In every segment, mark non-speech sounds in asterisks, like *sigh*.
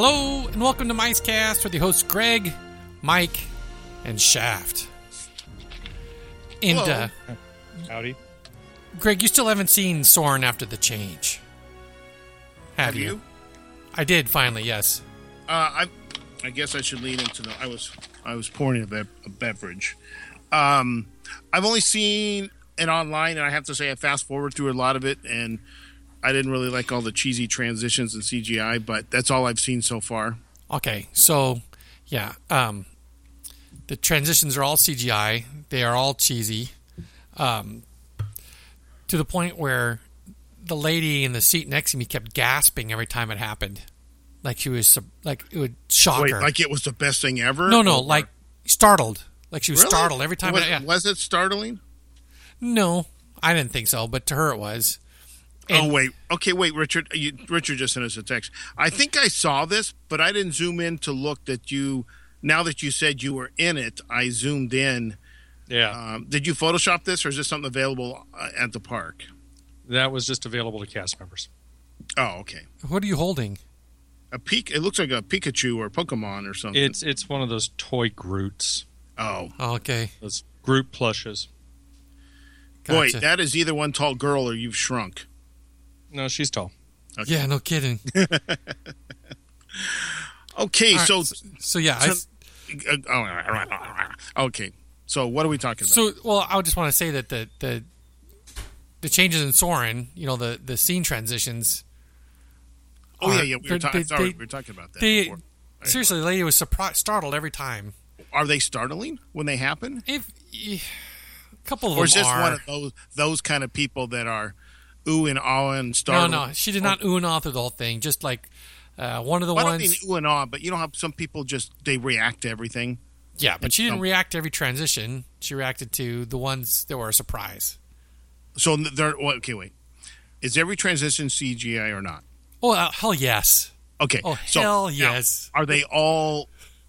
Hello and welcome to Micecast with your hosts Greg, Mike, and Shaft. And uh, Howdy. Greg, you still haven't seen Soarin' after the change, have, Have you? you? I did finally. Yes. Uh, I, I guess I should lean into the. I was, I was pouring a, bev- a beverage. Um, I've only seen it online, and I have to say, I fast forward through a lot of it, and I didn't really like all the cheesy transitions and CGI, but that's all I've seen so far. Okay, so yeah, um, the transitions are all CGI. They are all cheesy, um, to the point where the lady in the seat next to me kept gasping every time it happened, like she was like it would shock Wait, her. like it was the best thing ever? no, no, Or- like startled, like she was Really? startled every time. Was, it, yeah. was it startling? No, I didn't think so, but to her it was. And- oh wait, okay, wait, Richard. You, Richard just sent us a text. I think I saw this, but I didn't zoom in to look that you. Now that you said you were in it, I zoomed in. Yeah, Um, did you Photoshop this, or is this something available uh, at the park? that was just available to cast members. Oh, okay. What are you holding? A peak. It looks like a Pikachu or a Pokemon or something. It's it's one of those toy Groots, oh Oh, okay, those Groot plushes. boy, that is either one tall girl or you've shrunk. No, she's tall. Okay. yeah, no kidding. *laughs* Okay, All right, so, so yeah, so- I, okay. So what are we talking about? So, well, I just want to say that the the the changes in Soarin', you know, the the scene transitions. oh yeah, are- yeah. We were, they're- ta- they- sorry, they- we were talking about that. They before. seriously, the lady was surprised, startled every time. Are they startling when they happen? If eh, a couple of or is this are. one of those those kind of people that are ooh and ah and start. no, no, she did not ooh and ah through the whole thing. Just like uh, one of the Well, I don't ones. mean ooh and ah, but you know how some people just they react to everything. yeah, but she didn't react to every transition. She reacted to the ones that were a surprise. So they're well, okay. Wait, is every transition CGI or not? Oh uh, hell yes! Okay. Oh so hell now, yes! are they all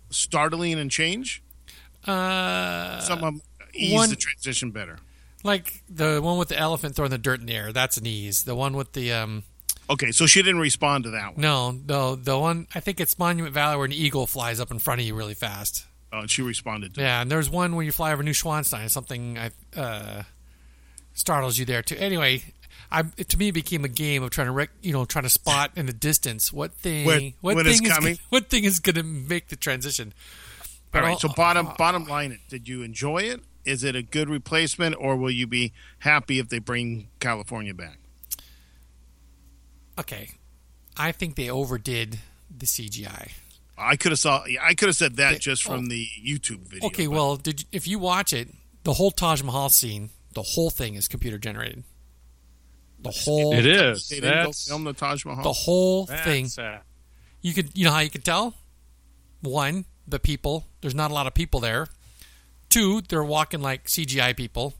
startling and change? Uh, Some of them ease one- the transition better. Like the one with the elephant throwing the dirt in the air. That's an ease. The one with the um. Okay, so she didn't respond to that one. No, no, the one I think it's Monument Valley where an eagle flies up in front of you really fast. Oh, and she responded. To Yeah, and there's one where you fly over Neuschwanstein. Something I, uh, startles you there too. Anyway, I it, to me it became a game of trying to rec- you know trying to spot in the distance what thing When- what when thing is coming? what thing is going to make the transition. All right. So But, bottom bottom line, it did you enjoy it? Is it a good replacement, or will you be happy if they bring California back? okay, I think they overdid the CGI. I could have saw. I could have said that They- just from oh. the YouTube video. Okay, but- well, did if you watch it, the whole Taj Mahal scene, the whole thing is computer generated. The whole It is. they didn't go That's, film the Taj Mahal. the whole that's thing sad. you could you know how you could tell one the people there's not a lot of people there two they're walking like cgi people.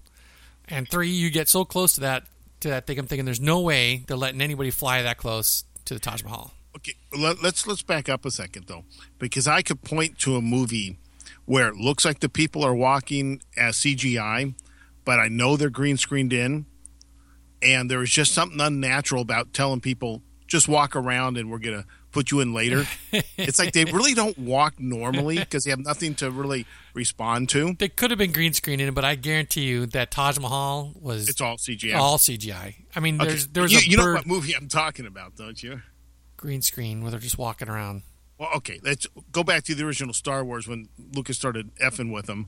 And three you get so close to that to that thing i'm thinking there's no way they're letting anybody fly that close to the taj mahal. Okay, let, let's let's back up a second though, because I could point to a movie where it looks like the people are walking as CGI, but I know they're green screened in, and there is just something unnatural about telling people just walk around and we're gonna put you in later. *laughs* it's like they really don't walk normally because they have nothing to really respond to. they could have been green screening but i guarantee you that taj mahal was It's all CGI. all cgi i mean Okay, there's there's you, a you know what movie I'm talking about, don't you? green screen where they're just walking around Well, okay, let's go back to the original Star Wars when Lucas started effing with them,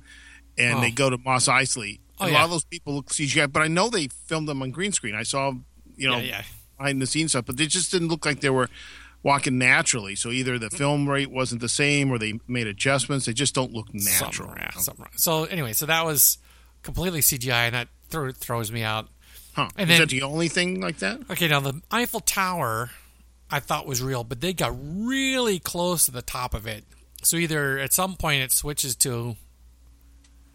and Oh. they go to Mos Eisley. Oh, a lot of those people look CGI, but I know they filmed them on green screen. I saw, you know, yeah yeah behind the scenes stuff, but they just didn't look like they were walking naturally. So either the film rate wasn't the same, or they made adjustments. They just don't look natural. Something, yeah, something wrong. so anyway so that was completely cgi and that thro- throws me out Huh? And Is then- that the only thing like that? Okay, now the Eiffel Tower I thought was real, but they got really close to the top of it. So either at some point it switches to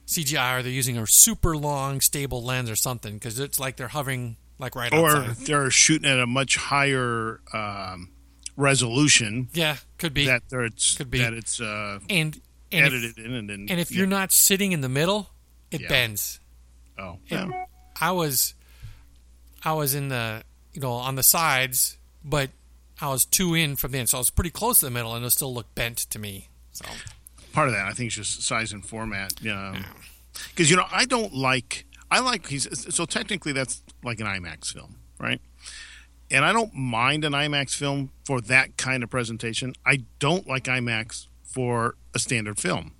CGI or they're using a super long stable lens or something because it's like they're hovering like right Or outside. they're shooting at a much higher um, resolution Yeah, could be. that there it's Could be. that it's uh, and and if, edited in, and then and if yeah. you're not sitting in the middle, it Yeah. bends. oh Yeah. I was I was in the you know on the sides, but I was two in from the end, so I was pretty close to the middle, and it still looked bent to me. So Part of that, I think, is just size and format. Yeah, because you know, I don't like. I like he's so technically that's like an IMAX film, right? And I don't mind an IMAX film for that kind of presentation. I don't like IMAX for a standard film.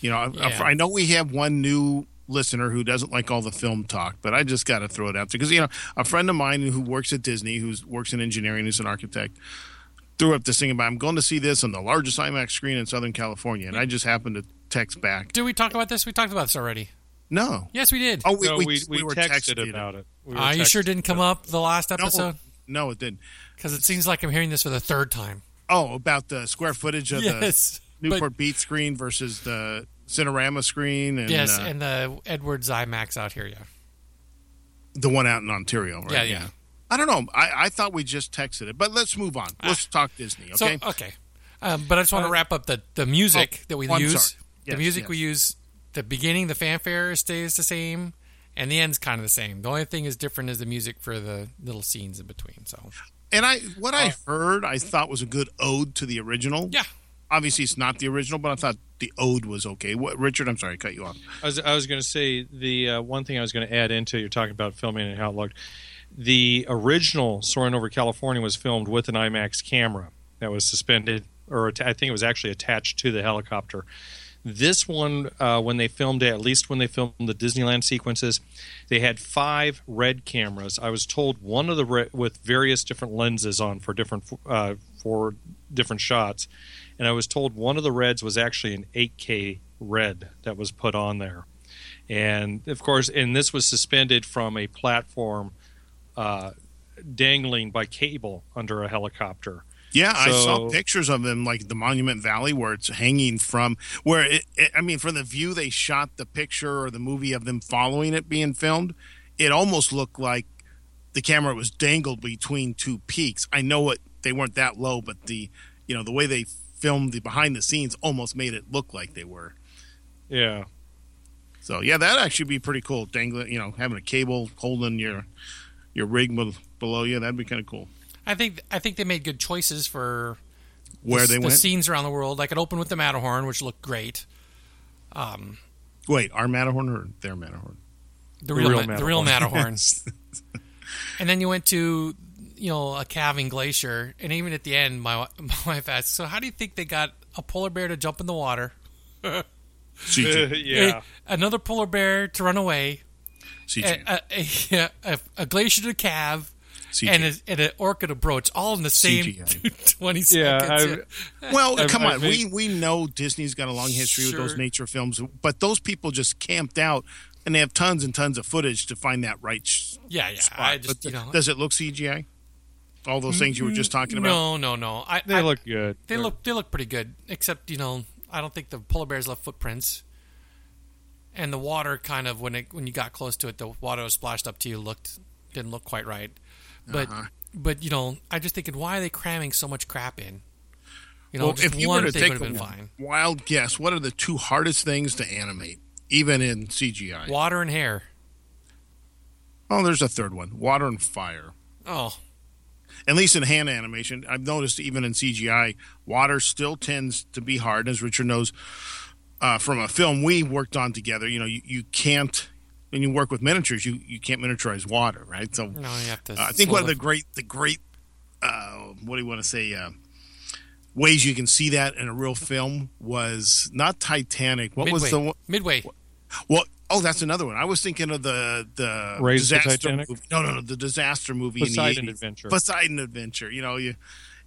You know, I- Yeah. I, I know we have one new listener who doesn't like all the film talk, but I just got to throw it out there because you know a friend of mine who works at Disney, who works in engineering, who's an architect, threw up this thing about I'm going to see this on the largest IMAX screen in Southern California, and I just happened to text back, did we talk about this? We talked about this already. No. Yes, we did. Oh, we, no, we, we, we, were texted texting about it. We were Are you sure didn't come up the last episode? no, it didn't. Because it seems like I'm hearing this for the third time. Oh, about the square footage of Yes, the but- Newport Beach screen versus the Cinerama screen, and yes, uh, and the Edwards IMAX out here. Yeah, the one out in Ontario, right? Yeah, yeah. I don't know. I, I thought we just texted it, but let's move on. Let's talk Disney, okay? So okay, um, but I just want to wrap up the the music Oh, that we I'm use. sorry. the music yes. we use, the beginning, the fanfare stays the same, and the end's kind of the same. The only thing is different is the music for the little scenes in between. So and I, what I heard, I thought was a good ode to the original. yeah, Obviously, it's not the original, but I thought the ode was okay. What, Richard? I'm sorry, I cut you off. I was, I was going to say the uh, one thing I was going to add into you're talking about filming and how it looked. The original Soarin' Over California was filmed with an IMAX camera that was suspended, or I think it was actually attached to the helicopter. This one, uh, when they filmed it, at least when they filmed the Disneyland sequences, they had five red cameras. I was told one of the red, with various different lenses on for different uh, for different shots, and I was told one of the reds was actually an 8K red that was put on there, and of course, and this was suspended from a platform, uh, dangling by cable under a helicopter. Yeah, I saw pictures of them, like the Monument Valley, where it's hanging from where it, it. I mean, from the view they shot the picture or the movie of them following it being filmed, it almost looked like the camera was dangled between two peaks. I know it; they weren't that low, but the you know the way they filmed the behind the scenes almost made it look like they were. Yeah, So yeah, that'd actually be pretty cool. Dangling, you know, having a cable holding your your rig below you, that'd be kind of cool. I think I think they made good choices for Where the, they the went? scenes around the world. Like it opened with the Matterhorn, which looked great. Um, Wait, our Matterhorn or their Matterhorn? the real, real Ma- the real Matterhorn. Matterhorn. *laughs* and then you went to you know a calving glacier, and even at the end, my *laughs* my wife asked, "So how do you think they got a polar bear to jump in the water, *laughs* CG. yeah. a- another polar bear to run away, CG. a, a, a, a glacier to calve, CG. and, a, and an orchid to broach, all in the same CGI. *laughs* twenty Yeah. Well, I've- come I've on. made- we we know Disney's got a long history with those nature films, but those people just camped out and they have tons and tons of footage to find that right yeah, yeah. spot. I just but you know, does it look CGI? All those things you were just talking about. no, no, no. I, They I, look good. They look they look pretty good, except you know I don't think the polar bears left footprints. And the water kind of when it when you got close to it, the water was splashed up to you looked didn't look quite right. But Uh-huh. but you know I just thinking why are they cramming so much crap in? You know, well, if you one were to thing take a wild guess, what are the two hardest things to animate, even in CGI? Water and hair. Oh, there's a third one: water and fire. Oh, At least in hand animation, I've noticed even in CGI, water still tends to be hard. As Richard knows uh, from a film we worked on together, you know, you, you can't when you work with miniatures, you, you can't miniaturize water, right? So no, you have to. uh, I think one of the great the great uh, what do you want to say uh, ways you can see that in a real film was not Titanic. What midway, was the one? midway. Well, oh, that's another one. I was thinking of the the Raise the disaster Titanic? movie. No, no, no, the disaster movie. Poseidon in the 80s. Adventure. Poseidon Adventure. You know, you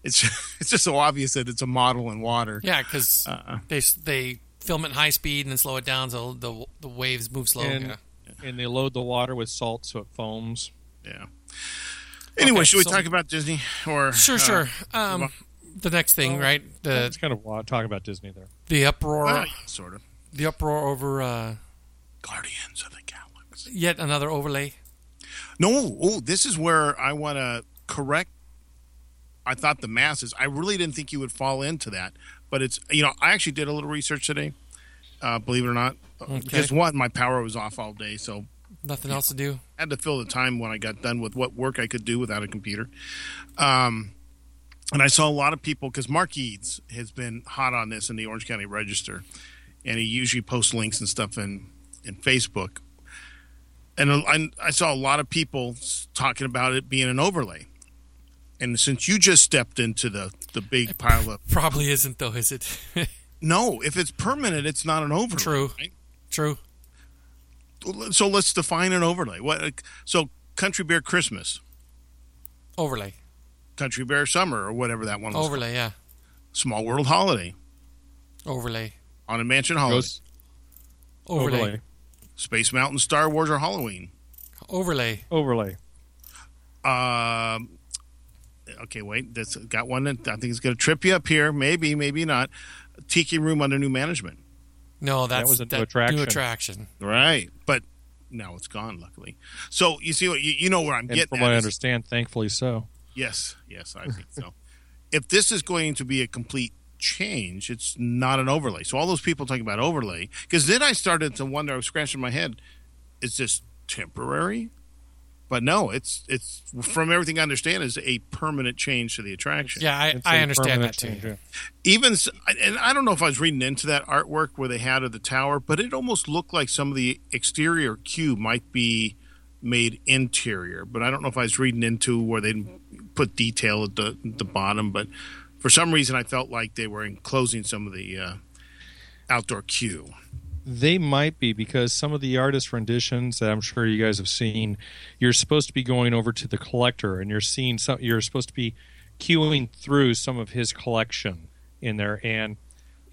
it's *laughs* it's just so obvious that it's a model in water. Yeah, because Uh-uh. they they film it in high speed and then slow it down so the the waves move slow. And, yeah. And they load the water with salt so it foams. Yeah. Anyway, Okay, should we so- talk about Disney or Sure, uh, sure. Um, the next thing, right? The That's kind of wild talking about Disney there. the uproar, well, yeah, sort of the uproar over uh, Guardians of the Galaxy. yet another overlay. No, oh, this is where I want to correct. I thought the masses. I really didn't think you would fall into that, but it's you know I actually did a little research today. Uh, believe it or not, because one, my power was off all day, so Nothing else to do. I had to fill the time when I got done with what work I could do without a computer. Um, and I saw a lot of people because Mark Eades has been hot on this in the Orange County Register, and he usually posts links and stuff in in Facebook. And I, I saw a lot of people talking about it being an overlay. And since you just stepped into the the big pile of Probably isn't though, is it? *laughs* no, if it's permanent, it's not an overlay. True. right? True. So let's define an overlay. What? So Country Bear Christmas, Overlay. Country Bear Summer, or whatever that one was. Overlay, yeah. Small World Holiday, Overlay. On a Mansion Holiday, Ghost Overlay. overlay. Space Mountain, Star Wars, or Halloween. Overlay. Overlay. Um, okay, wait. That's got one that I think is going to trip you up here. Maybe, maybe not. Tiki Room under new management. No, that's was a new that attraction. New attraction. Right, but now it's gone. Luckily, so you see what you, you know where I'm And getting. from at what I is- understand, thankfully so. Yes, yes, I think so. *laughs* If this is going to be a complete change, it's not an overlay. So all those people talking about overlay, because then I started to wonder. I was scratching my head: is this temporary? But no, it's it's from everything I understand is a permanent change to the attraction. Yeah, I, It's I a understand that too. change, yeah. even and I don't know if I was reading into that artwork where they had of the tower, but it almost looked like some of the exterior cube might be made interior. But I don't know if I was reading into where they put detail at the the bottom. But for some reason, I felt like they were enclosing some of the uh, outdoor queue. They might be because some of the artist renditions that I'm sure you guys have seen, you're supposed to be going over to the collector and you're seeing some. You're supposed to be queuing through some of his collection in there, and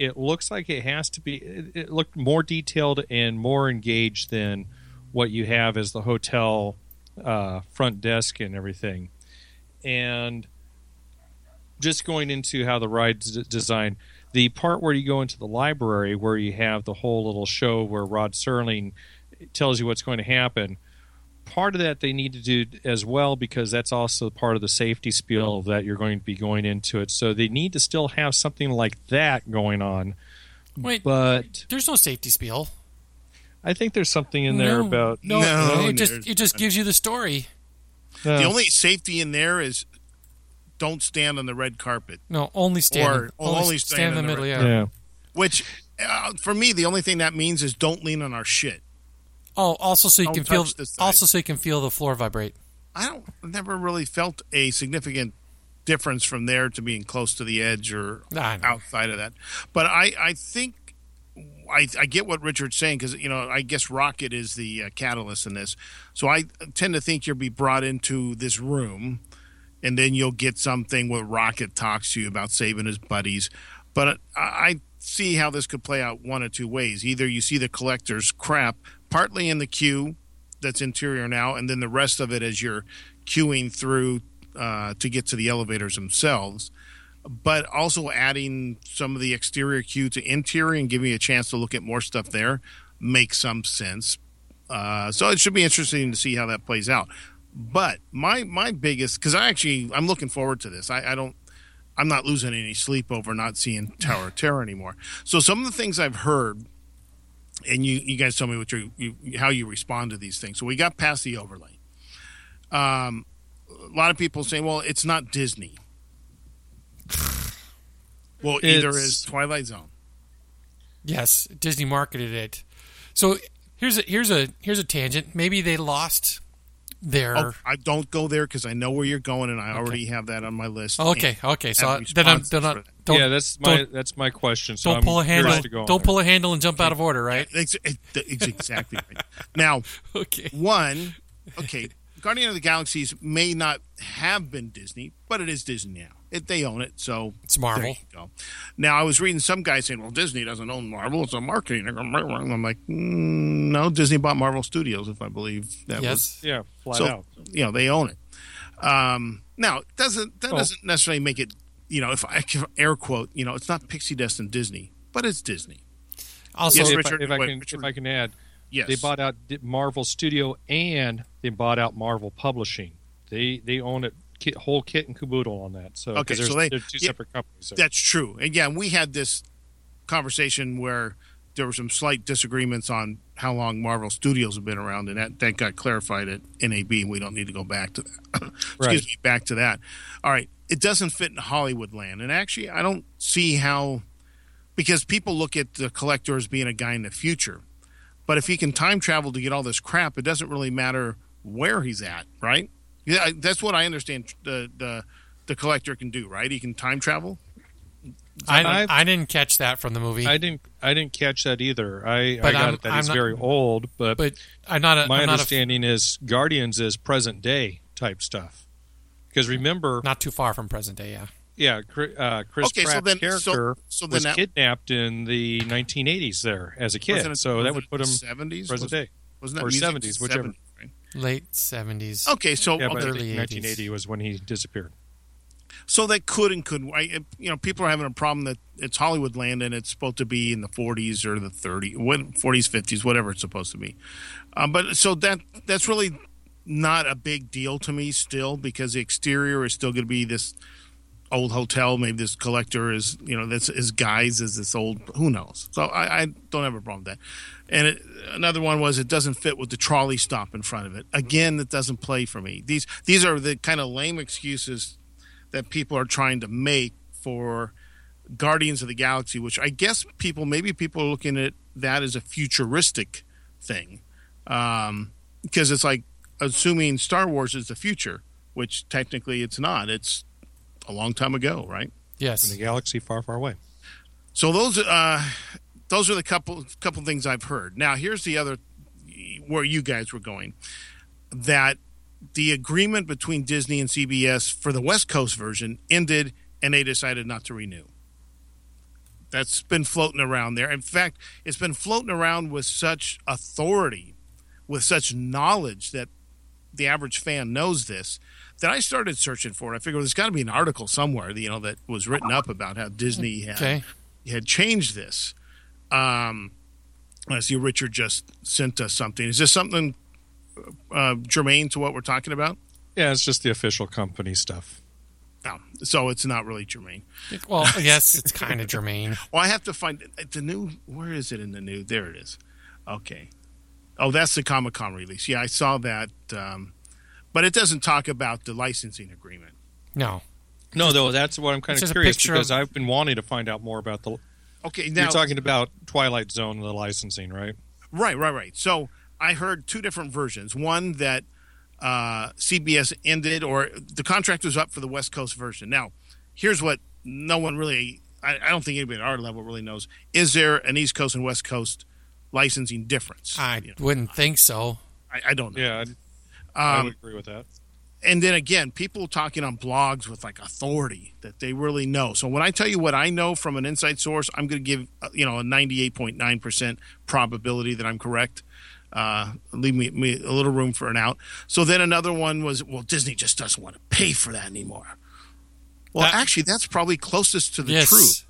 it looks like it has to be. It, it looked more detailed and more engaged than what you have as the hotel uh, front desk and everything, and just going into how the ride's d- designed the part where you go into the library where you have the whole little show where Rod Serling tells you what's going to happen. Part of that they need to do as well because that's also part of the safety spiel that you're going to be going into it. So they need to still have something like that going on. Wait, But there's no safety spiel. I think there's something in there no, about no. No, it just it just gives you the story. uh, The only safety in there is don't stand on the red carpet, No, only stand. Or only stand in the in the middle. right- Yeah. yeah. which uh, for me the only thing that means is don't lean on our shit. Oh, also so you Don't can feel. the. Also so you can feel the floor vibrate. I don't never really felt a significant difference from there to being close to the edge or I outside of that. But I, I think I, I get what Richard's saying because you know I guess Rocket is the uh, catalyst in this. So I tend to think you'll be brought into this room, and then you'll get something where Rocket talks to you about saving his buddies. But I, see how this could play out one or two ways. Either you see the collector's crap partly in the queue that's interior now, and then the rest of it as you're queuing through uh, to get to the elevators themselves. But also adding some of the exterior queue to interior and giving you a chance to look at more stuff there makes some sense. Uh, so it should be interesting to see how that plays out. But my my biggest because I actually I'm looking forward to this. I, I don't I'm not losing any sleep over not seeing Tower of Terror anymore. So some of the things I've heard, and you you guys tell me what you, you how you respond to these things. So we got past the overlay. Um, a lot of people say, well, it's not Disney. Well, either is Twilight Zone. Yes, Disney marketed it. So here's a here's a here's a tangent. Maybe they lost their. Oh, I don't go there because I know where you're going, and I already have that on my list. okay, okay. So have then I'm then for I, don't yeah, that's my don't- that's my question. So don't I'm pull a handle. curious to go on Don't there. pull a handle and jump out of order, right? It's, it- it's exactly right. Now, *laughs* Okay. one, okay, Guardian of the Galaxies may not have been Disney, but it is Disney now. It, they own it, so It's Marvel. There you go. Now, I was reading some guy saying, "Well, Disney doesn't own Marvel; it's a marketing." I'm like, mm, "No, Disney bought Marvel Studios, if I believe that was Yes. Yeah, flat so out. you know they own it. Um, now it doesn't that Oh. doesn't necessarily make it you know if I *laughs* can air quote you know it's not Pixie Dust and Disney, but it's Disney. Also, Yes, if, Richard, I, if I can Richard. if I can add, Yes, they bought out Marvel Studio and they bought out Marvel Publishing. They they own it kit, whole kit and caboodle on that. So Okay, there's, so they- they're two yeah, separate companies. So. That's true. And yeah, we had this conversation where there were some slight disagreements on how long Marvel Studios have been around, and that, that got clarified at NAB. and We don't need to go back to that. *coughs* Excuse Right. me, back to that. All right. it doesn't fit in Hollywood land. And actually, I don't see how, because people look at the collector as being a guy in the future. But if he can time travel to get all this crap, it doesn't really matter where he's at, right? Yeah, that's what I understand. The the the collector can do, right? He can time travel. I, I've- I didn't catch that from the movie, I didn't. I didn't catch that either. I, I got I'm- it that I'm he's not- very old, but, but I'm not a, my I'm not, a, understanding is Guardians is present day type stuff. Because remember, not too far from present day. Yeah, yeah, uh, Chris Okay, so Pratt's then- character so- so then was that- kidnapped in the 1980s there as a kid, it- so that would put him seventies present day. wasn't that or music 70s, whichever. 70s, right? Late seventies. Okay, so Yeah, okay. think Early 1980 was when he disappeared. so they could and could I, you know people are having a problem that it's Hollywood land and it's supposed to be in the 40s or the 30s, what 40s, 50s, whatever it's supposed to be. Um, but so that that's really not a big deal to me still because the exterior is still going to be this old hotel. Maybe this collector is you know that's his guise as this old who knows. So I, I don't have a problem with that. And it, another one was it doesn't fit with the trolley stop in front of it. Again, that doesn't play for me. These these are the kind of lame excuses that people are trying to make for Guardians of the Galaxy, which I guess people maybe people are looking at that as a futuristic thing, um, because it's like assuming Star Wars is the future, which technically it's not. It's a long time ago, right? Yes, In Yes, the galaxy far, far away. So those uh, those are the couple couple things I've heard. Now here's the other where you guys were going that the agreement between Disney and CBS for the West Coast version ended and they decided not to renew. That's been floating around there. In fact, it's been floating around with such authority, with such knowledge that the average fan knows this that I started searching for it. I figured there's got to be an article somewhere, you know, that was written up about how Disney had okay. had changed this. Um, I see Richard just sent us something. Is this something uh, germane to what we're talking about? Yeah, it's just the official company stuff. No, so it's not really germane. Well, *laughs* yes, it's kind of germane. Well, I have to find the new. Where is it in the new? There it is. Okay. Oh, that's the Comic Con release. Yeah, I saw that, um, but it doesn't talk about the licensing agreement. No, No, though, that's what I'm kind It's of curious because of- I've been wanting to find out more about the. Okay, now You're talking about Twilight Zone, the licensing, right? Right, right, right. So I heard two different versions. One that uh, CBS ended, or the contract was up for the West Coast version. Now, here's what no one really, I, I don't think anybody at our level really knows. Is there an East Coast and West Coast licensing difference? I You know, wouldn't think so. I, I don't know. Yeah, I, I Um, would agree with that. And then again, people talking on blogs with like authority that they really know. So when I tell you what I know from an inside source, I'm going to give uh, you know a 98.9 percent probability that I'm correct. Uh, leave me, me a little room for an out. So then another one was, well, Disney just doesn't want to pay for that anymore. Well, That- actually, that's probably closest to the yes, truth.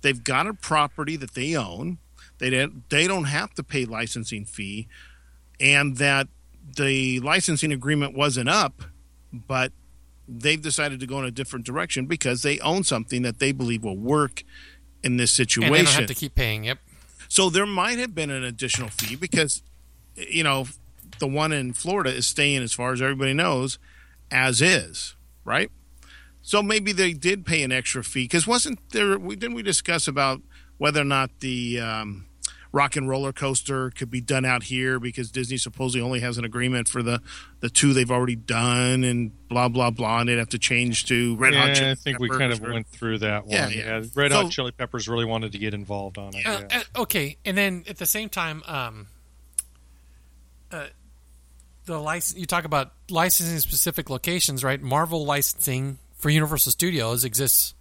They've got a property that they own. They don't. They don't have to pay licensing fee, and that the licensing agreement wasn't up, but they've decided to go in a different direction because they own something that they believe will work in this and they situation. have to keep paying. Yep. So there might have been an additional fee because, you know, the one in Florida is staying, as far as everybody knows, as is, right? So maybe they did pay an extra fee because wasn't there? We didn't we discuss about whether or not the um, rock and roller coaster could be done out here because Disney supposedly only has an agreement for the the two they've already done and blah blah blah, and they'd have to change to Red Hot. Yeah, Chili I think we kind of Peppers or- went through that one. Yeah, yeah. Red So- Hot Chili Peppers really wanted to get involved on it. Uh, yeah. uh, okay, and then at the same time, um, uh, the license you talk about licensing specific locations, right? Marvel licensing for Universal Studios exists.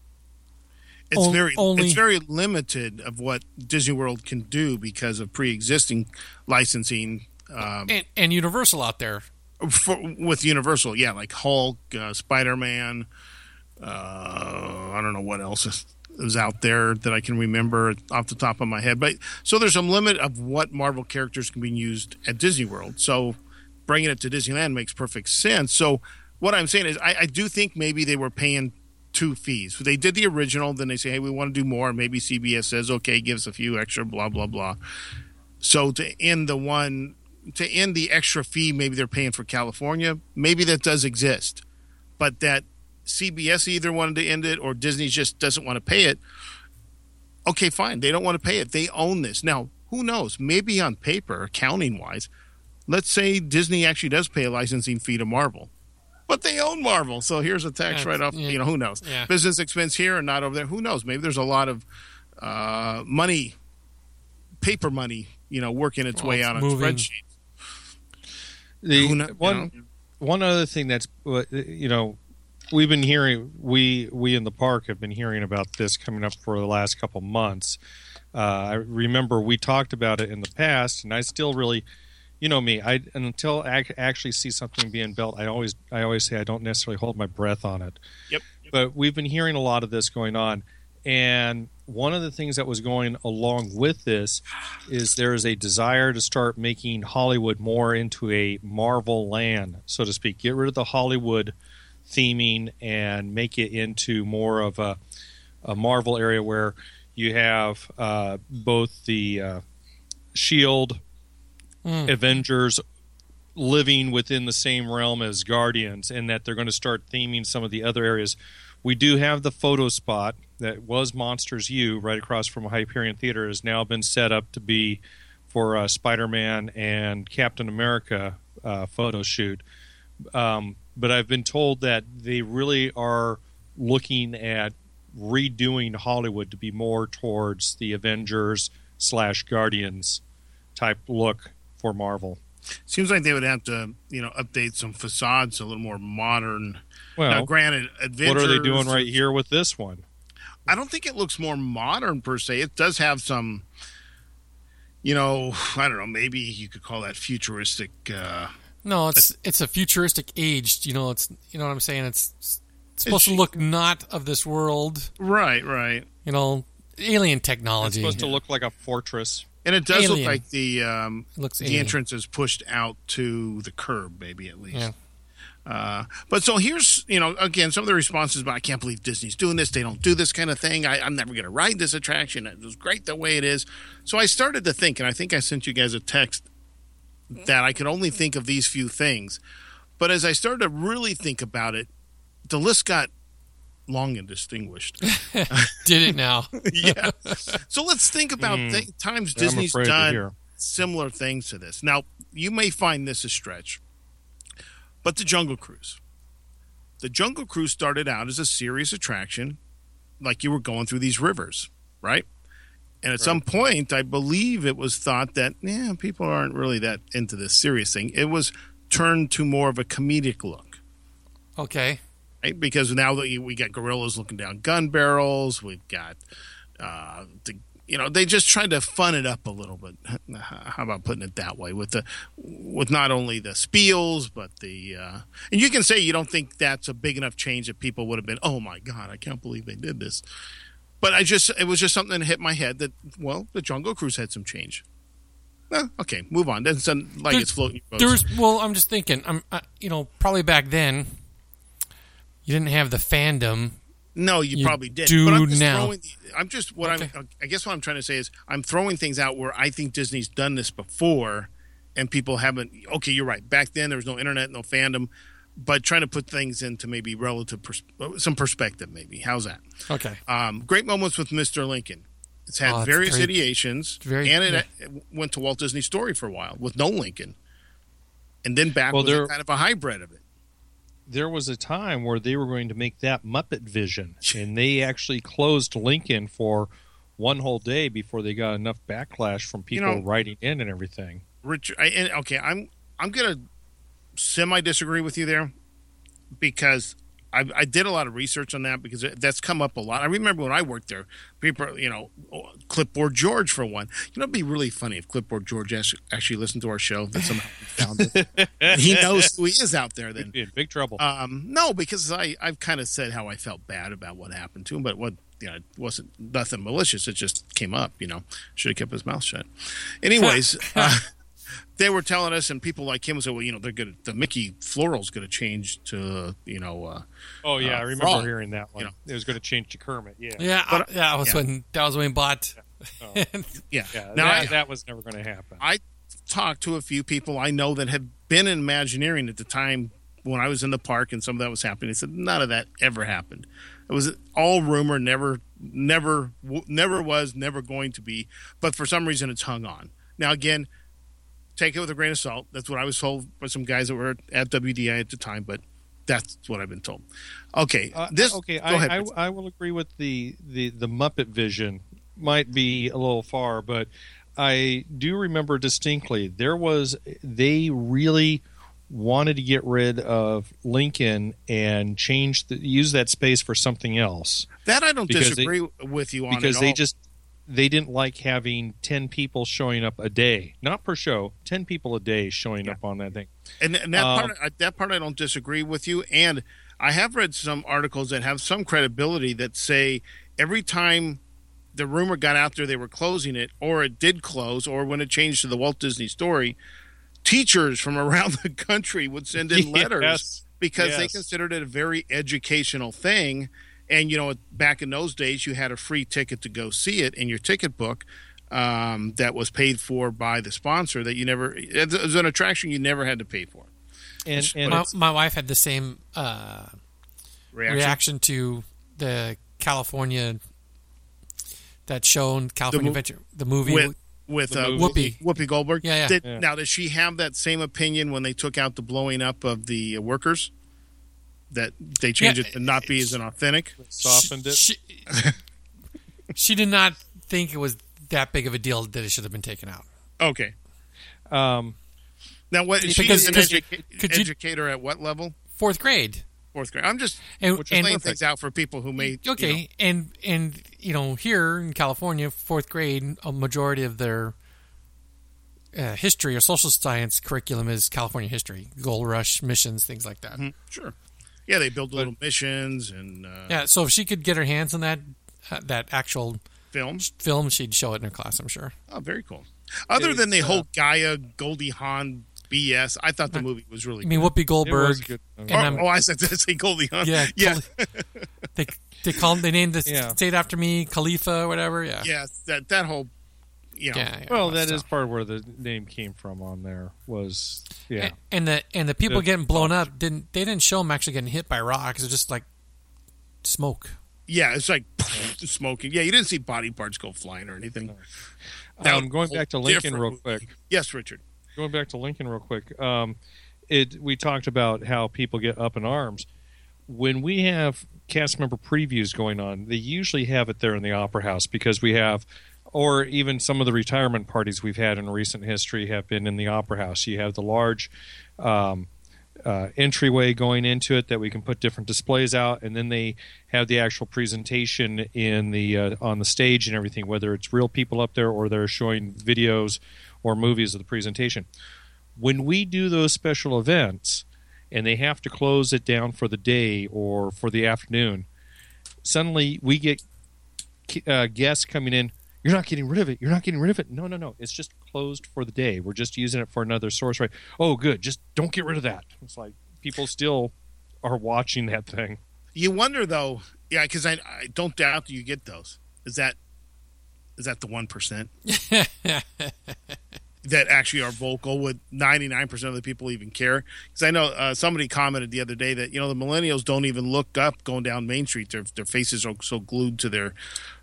It's On- very only- it's very limited of what Disney World can do because of pre-existing licensing um, and, and Universal out there. for, with Universal. Yeah, like Hulk, uh, Spider Man. Uh, I don't know what else is, is out there that I can remember off the top of my head. But so there's a limit of what Marvel characters can be used at Disney World. So bringing it to Disneyland makes perfect sense. So what I'm saying is, I, I do think maybe they were paying two fees. They did the original, then they say, hey, we want to do more. Maybe CBS says, okay, give us a few extra, blah, blah, blah. So to end the one, to end the extra fee, maybe they're paying for California. Maybe that does exist, but that CBS either wanted to end it or Disney just doesn't want to pay it. Okay, fine. They don't want to pay it. They own this. Now, who knows? Maybe on paper, accounting wise, let's say Disney actually does pay a licensing fee to Marvel. But they own Marvel, so here's a tax Yeah, write off. yeah. You know, who knows? Yeah. Business expense here and not over there. Who knows? Maybe there's a lot of uh, money, paper money, you know, working its Well, way it's out on moving. spreadsheets. The Who kno- you one know? one other thing that's uh, you know we've been hearing we we in the park have been hearing about this coming up for the last couple months. Uh, I remember we talked about it in the past, and I still really, you know me, I until I actually see something being built, I always I always say I don't necessarily hold my breath on it. Yep. But we've been hearing a lot of this going on, and one of the things that was going along with this is there is a desire to start making Hollywood more into a Marvel land, so to speak. Get rid of the Hollywood theming and make it into more of a, a Marvel area where you have uh, both the uh, Shield, Mm. Avengers living within the same realm as Guardians, and that they're going to start theming some of the other areas. We do have the photo spot that was Monsters U right across from Hyperion Theater has now been set up to be for uh, Spider-Man and Captain America uh, photo shoot. Um, but I've been told that they really are looking at redoing Hollywood to be more towards the Avengers slash Guardians type look for Marvel. Seems like they would have to, you know, update some facades a little more modern. Well, now, granted, Avengers, what are they doing right here with this one? I don't think it looks more modern per se. It does have some, you know, I don't know. Maybe you could call that futuristic. Uh, No, it's it's a futuristic aged. You know, it's you know what I'm saying. It's, it's supposed to look not of this world. right, right. You know, alien It's technology. supposed to look like a fortress. And it does look like the um, looks the alien. entrance is pushed out to the curb, maybe at least. Yeah. Uh, but so here's, you know, again, some of the responses. But I can't believe Disney's doing this. They don't do this kind of thing. I, I'm never going to ride this attraction. It was great the way it is. So I started to think, and I think I sent you guys a text that I could only think of these few things. But as I started to really think about it, the list got long and distinguished. *laughs* *laughs* Did it now? *laughs* yeah. So let's think about Hmm. th- times I'm Disney's done similar things to this. Now, you may find this a stretch, but the Jungle Cruise. The Jungle Cruise started out as a serious attraction, like you were going through these rivers, right? And at some point, I believe it was thought that, yeah, people aren't really that into this serious thing. It was turned to more of a comedic look Okay. Right? Because now that we got gorillas looking down gun barrels, we've got, uh, the, you know, they just tried to fun it up a little bit. *laughs* How about putting it that way? With the, with not only the spiels, but the, uh, and you can say you don't think that's a big enough change that people would have been, oh my god, I can't believe they did this. But I just, it was just something that hit my head that, well, the Jungle Cruise had some change. Eh, okay, move on. Doesn't sound like There- it's floating. your boats. There was well, I'm just thinking. I'm uh, you know probably back then you didn't have the fandom. No, you, You probably did. do but I'm just now. Throwing, I'm just what Okay. I'm. I guess what I'm trying to say is I'm throwing things out where I think Disney's done this before, and people haven't. Okay, you're right. Back then there was no internet, no fandom, but trying to put things into maybe relative pers- some perspective. Maybe how's that? Okay. Um, great moments with Mr. Lincoln. It's had Oh, various great. ideations, Very- and it, yeah. it went to Walt Disney Story for a while with no Lincoln, and then back Well, was there- kind of a hybrid of it. There was a time where they were going to make that Muppet Vision, and they actually closed Lincoln for one whole day before they got enough backlash from people know- writing in and everything. Richard, I, and, okay, I'm I'm gonna semi disagree with you there because I, I did a lot of research on that because that's come up a lot. I remember when I worked there, people, you know, oh, Clipboard George for one. You know, it'd be really funny if Clipboard George actually, listened to our show. That somehow found it. *laughs* he knows who he is out there. Then in big trouble. um, no, because I I've kind of said how I felt bad about what happened to him, but what you know, it wasn't nothing malicious. It just came up. You know, should have kept his mouth shut. Anyways, *laughs* uh, they were telling us, and people like him said, "Well, you know, they're good. The Mickey floral's going to change to you know." Uh, oh yeah, uh, I remember Frog, hearing that one. you know. It was going to change to Kermit. Yeah, Yeah. But- I, yeah. That was yeah. when that was when we bought. *laughs* Oh. yeah. yeah. Now that, I, that was never going to happen. I talked to a few people I know that had been in Imagineering at the time when I was in the park and some of that was happening. They said none of that ever happened. It was all rumor, never, never, w- never was, never going to be. But for some reason, it's hung on. Now again, take it with a grain of salt. That's what I was told by some guys that were at WDI at the time, but that's what I've been told. Okay, Uh, this. okay, go I, ahead. I, I will agree with the, the the Muppet vision. Might be a little far, but I do remember distinctly there was they really wanted to get rid of Lincoln and change the, use that space for something else that I don't because they- disagree with you on because they all. just they didn't like having 10 people showing up a day not per show 10 people a day showing up on that thing And, and that Um, part, I- that part, I don't disagree with you. And I have read some articles that have some credibility that say every time the rumor got out there they were closing it, or it did close, or when it changed to the Walt Disney Story, teachers from *laughs* around the country would send in *laughs* letters Yes. because they considered it a very educational thing. And you know, back in those days, you had a free ticket to go see it in your ticket book um, that was paid for by the sponsor. That you never it was an attraction you never had to pay for. and and My, my wife had the same uh, Reaction. reaction to the California that shown in California mo- Adventure, the movie. with with The uh, movie. Whoopi. Whoopi Goldberg. Yeah, yeah. Did, Yeah. Now, does she have that same opinion when they took out the blowing up of the uh, workers? That they change Yeah, it to not be as an authentic. softened it She, *laughs* she did not think it was that big of a deal that it should have been taken out. Okay. um, Now, what she Because- an because- educa- you- educator at what level? Fourth grade. Fourth grade. I'm just And, Which and laying things out for people who may. you okay, know, and and you know here in California, fourth grade, a majority of their uh, history or social science curriculum is California history, Gold Rush missions, things like that. mhm, sure. Yeah, they build little missions and uh, Yeah, so if she could get her hands on that uh, that actual films. film, she'd show it in her class. I'm sure. Oh, very cool. Other than the uh, whole Gaia Goldie Hawn BS, I thought the movie was really. I mean, good. Whoopi it Goldberg. and oh, I'm- oh, I said to say Goldie Hawn. Yeah, *laughs* yeah. Khali- they they called they named the *laughs* Yeah. state after me, Calafia or whatever. Yeah, yeah, that that whole, you know, yeah. yeah, well all that is stuff. part of where the name came from on there was yeah And, and the and the people The- getting blown up didn't they didn't show them actually getting hit by rocks. It's just like smoke. yeah, it's like *laughs* smoking. Yeah, you didn't see body parts go flying or anything. That um, going back to Lincoln different real movie. quick Yes, Richard. going back to Lincoln real quick, um, it we talked about how people get up in arms. When we have cast member previews going on, they usually have it there in the opera house because we have, or even some of the retirement parties we've had in recent history have been in the opera house. You have the large um, uh, entryway going into it that we can put different displays out, and then they have the actual presentation in the uh, on the stage and everything, whether it's real people up there or they're showing videos or movies of the presentation. When we do those special events and they have to close it down for the day or for the afternoon, suddenly we get uh, guests coming in. You're not getting rid of it. You're not getting rid of it. No, no, no. It's just closed for the day. We're just using it for another source, right? Oh, good. Just don't get rid of that. It's like people still are watching that thing. You wonder though, yeah, because I, I don't doubt that you get those. Is that is that the one percent *laughs* that actually are vocal? Would ninety nine percent of the people even care? Because I know uh, somebody commented the other day that you know the millennials don't even look up going down Main Street. Their their faces are so glued to their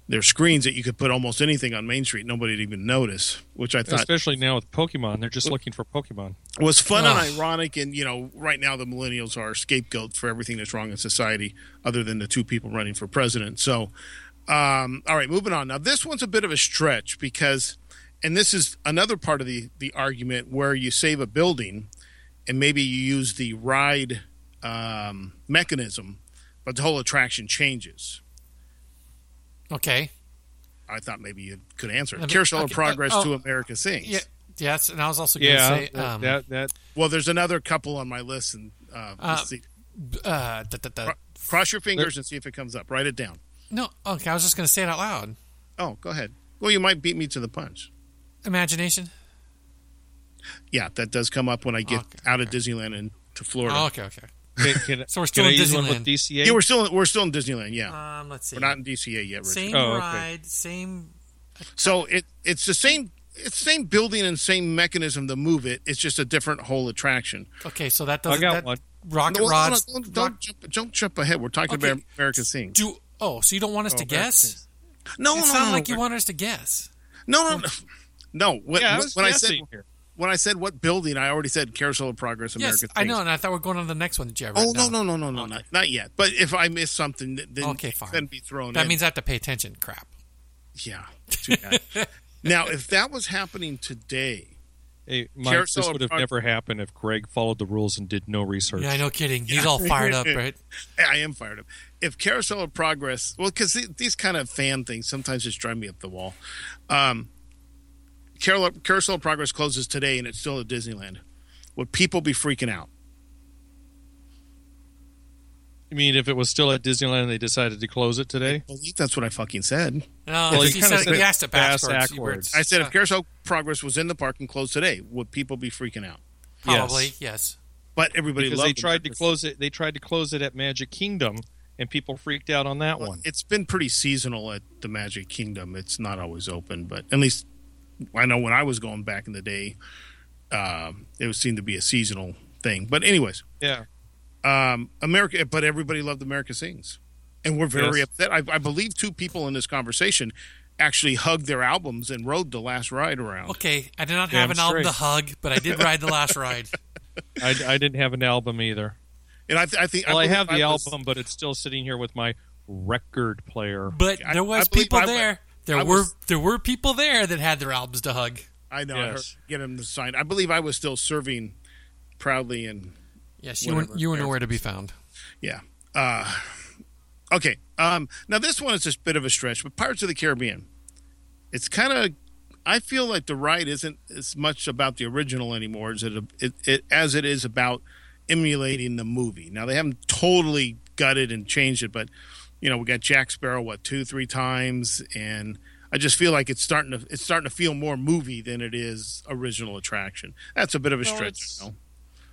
their screens that you could put almost anything on Main Street, nobody'd even notice. Which I thought Especially now with Pokemon, they're just looking for Pokemon. was fun Ugh. and ironic. And you know, right now the millennials are scapegoat for everything that's wrong in society, other than the two people running for president. So, um, all right, moving on. Now this one's a bit of a stretch because, and this is another part of the the argument where you save a building, and maybe you use the ride um, mechanism, but the whole attraction changes. Okay. I thought maybe you could answer. It. me- Carousel of Progress uh, oh. to America Sings. Yeah. Yes, and I was also going to Yeah, say that, um, that that Well, there's another couple on my list, and uh, Uh, let's see. uh, da, da, da. Cross your fingers and see if it comes up. Write it down. no. Okay, I was just going to say it out loud. Oh, go ahead. Well, you might beat me to the punch. Imagination. Yeah, that does come up when I get Okay, out of. Disneyland and to Florida. Oh, okay, okay. Can, can, *laughs* So we're still in use one with Disneyland. DCA? yeah, we're still we're still in Disneyland. Yeah, Um, let's see. we're not in DCA yet. Richard. same Oh, okay. ride, same. So it it's the same it's the same building and same mechanism to move it. It's just a different whole attraction. Okay, so that doesn't. got that, one. rocket No, no, no, rods. don't, don't jump, don't jump ahead. We're talking Okay. about American Sings. do oh, so you don't want us Oh, to guess? Sings. No, It no, sounded no, like no. you want us to guess. No, no, no. No, when, Yeah, I was when I said here. When I said what building, I already said Carousel of Progress, Yes, American I know, and I thought we are going on to the next one that you have Oh written no, no, no, no, no, not, not yet. But if I miss something, th- then Okay, fine. can be thrown. That in. means I have to pay attention. Crap. yeah. Too bad. *laughs* now, if that was happening today, Hey, Mike, Carousel this of would have Prog- never happened if Greg followed the rules and did no research. Yeah, no kidding. He's all fired up, right? *laughs* I am fired up. If Carousel of Progress, well, because these kind of fan things sometimes just drive me up the wall. Um, Carol- Carousel of Progress closes today, and it's still at Disneyland. Would people be freaking out? You mean if it was still at Disneyland and they decided to close it today? I believe that's what I fucking said. No, Well, he, you said, said he asked it fast backwards. You backwards. were- I said uh, if Carousel of Progress was in the park and closed today, would people be freaking out? probably Yes. yes. But everybody Because loved they tried to close it. They tried to close it at Magic Kingdom, and people freaked out on that Well, one. It's been pretty seasonal at the Magic Kingdom. It's not always open, but at least I know when I was going back in the day, um, it was seemed to be a seasonal thing. But anyways, Yeah. um, America, but everybody loved America Sings, and we're very Yes. upset. I, I believe two people in this conversation actually hugged their albums and rode the last ride around. Okay, I did not Damn have an album to hug, but I did ride the last *laughs* ride. I, I didn't have an album either. And I, th- I think Well, I believe have the was- album, but it's still sitting here with my record player. But there was I believe people I there. There I were was- there were people there that had their albums to hug. I know. I heard, get them to sign. I believe I was still serving proudly and Yes, you were, you were nowhere to be found. Yeah. Uh, okay. Um, now this one is just a bit of a stretch, but Pirates of the Caribbean. It's kind of. I feel like the ride isn't as much about the original anymore as it, it, it as it is about emulating the movie. Now they haven't totally gutted and changed it, but you know we got Jack Sparrow what two three times, and I just feel like it's starting to it's starting to feel more movie than it is original attraction. That's a bit of a Well, stretch. you know?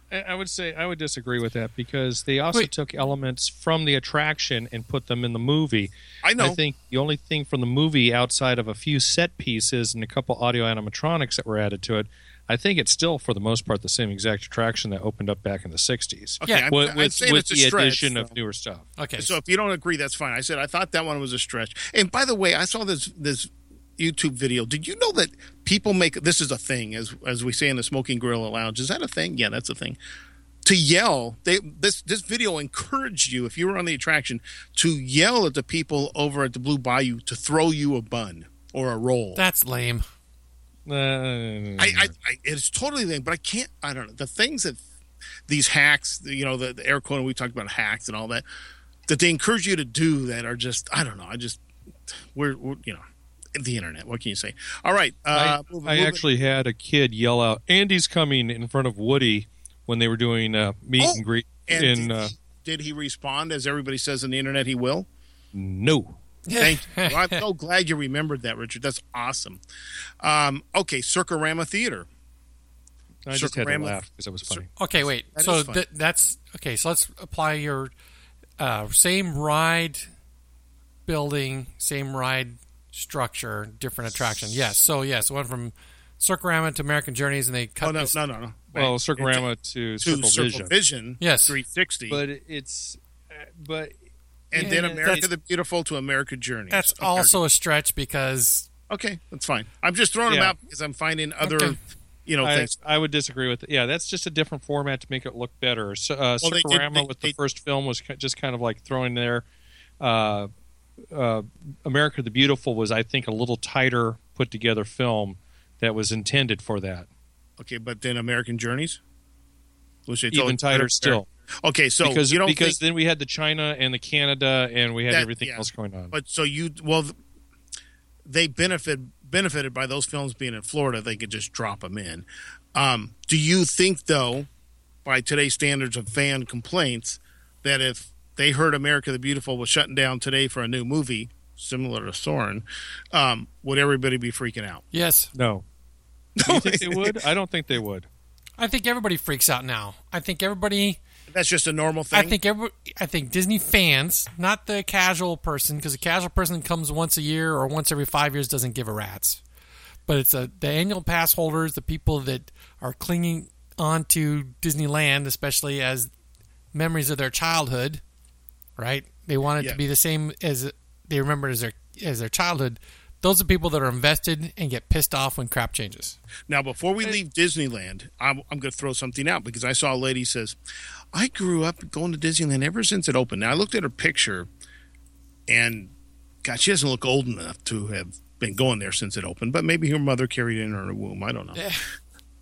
I I would say I would disagree with that because they also Wait. took elements from the attraction and put them in the movie. I know. I think the only thing from the movie outside of a few set pieces and a couple audio animatronics that were added to it, I think it's still for the most part the same exact attraction that opened up back in the 60s. Okay, Yeah. I'm, with I'm with, with the stretch, addition of newer stuff. Okay, So if you don't agree, that's fine. I said I thought that one was a stretch. And by the way, I saw this this YouTube video. Did you know that people make this is a thing as as we say in the Smoking Gorilla Lounge? Is that a thing? Yeah, that's a thing. To yell, they this this video encouraged you if you were on the attraction to yell at the people over at the Blue Bayou to throw you a bun or a roll. that's lame. Uh, I, I, I it's totally lame, but I can't. I don't know the things that these hacks, you know, the, the air quote we talked about hacks and all that, that they encourage you to do that are just. I don't know. I just we're, we're you know the internet. What can you say? All right. Uh, I, moving- I actually had a kid yell out, "Andy's coming!" in front of Woody when they were doing uh, meet Oh, and greet. and in did, uh, he, did he respond as everybody says on the internet? He will. no, Thank you. *laughs* Well, I'm so glad you remembered that, Richard. That's awesome. Um, okay, Circarama Theater. I just had to laugh because it was funny. Okay, wait. That so th- that's okay. So let's apply your uh, same ride building, same ride structure, different attraction. Yes. So yes, went from Circarama to American Journeys, and they cut. Oh no, this- no, no, no. Well, Back Circarama to, to Circle Circle Vision, Vision. Yes. 360. but it's uh, but and Yeah, then America the Beautiful to America Journey. That's also a stretch because okay. That's fine. I'm just throwing them out because I'm finding other, Okay. you know, I, things. I would disagree with it. Yeah, that's just a different format to make it look better. So, uh, Well, they did- they- with they- the first film was just kind of like throwing there. Uh, uh, America the Beautiful was, I think, a little tighter put together film that was intended for that. Okay, but then American Journeys, which they Even tighter still, Okay, so because you don't because think, then we had the China and the Canada, and we had That- everything yeah. else going on. but so you well, they benefit benefited by those films being in Florida. They could just drop them in. Um, do you think though, by today's standards of fan complaints, that if they heard America the Beautiful was shutting down today for a new movie similar to Soarin', um, would everybody be freaking out? yes, no, *laughs* do you think they would? I don't think they would. I think everybody freaks out now. I think everybody. That's just a normal thing. I think every, I think Disney fans, not the casual person, because the casual person comes once a year or once every five years doesn't give a rat's. But it's a, the annual pass holders, the people that are clinging on to Disneyland, especially as memories of their childhood, right? They want it Yeah. to be the same as they remember as their as their childhood. Those are people that are invested and get pissed off when crap changes. Now, before we leave Disneyland, I'm, I'm going to throw something out because I saw a lady says, "I grew up going to Disneyland ever since it opened." Now I looked at her picture, and God, she doesn't look old enough to have been going there since it opened. But maybe her mother carried it in her womb. I don't know. Yeah.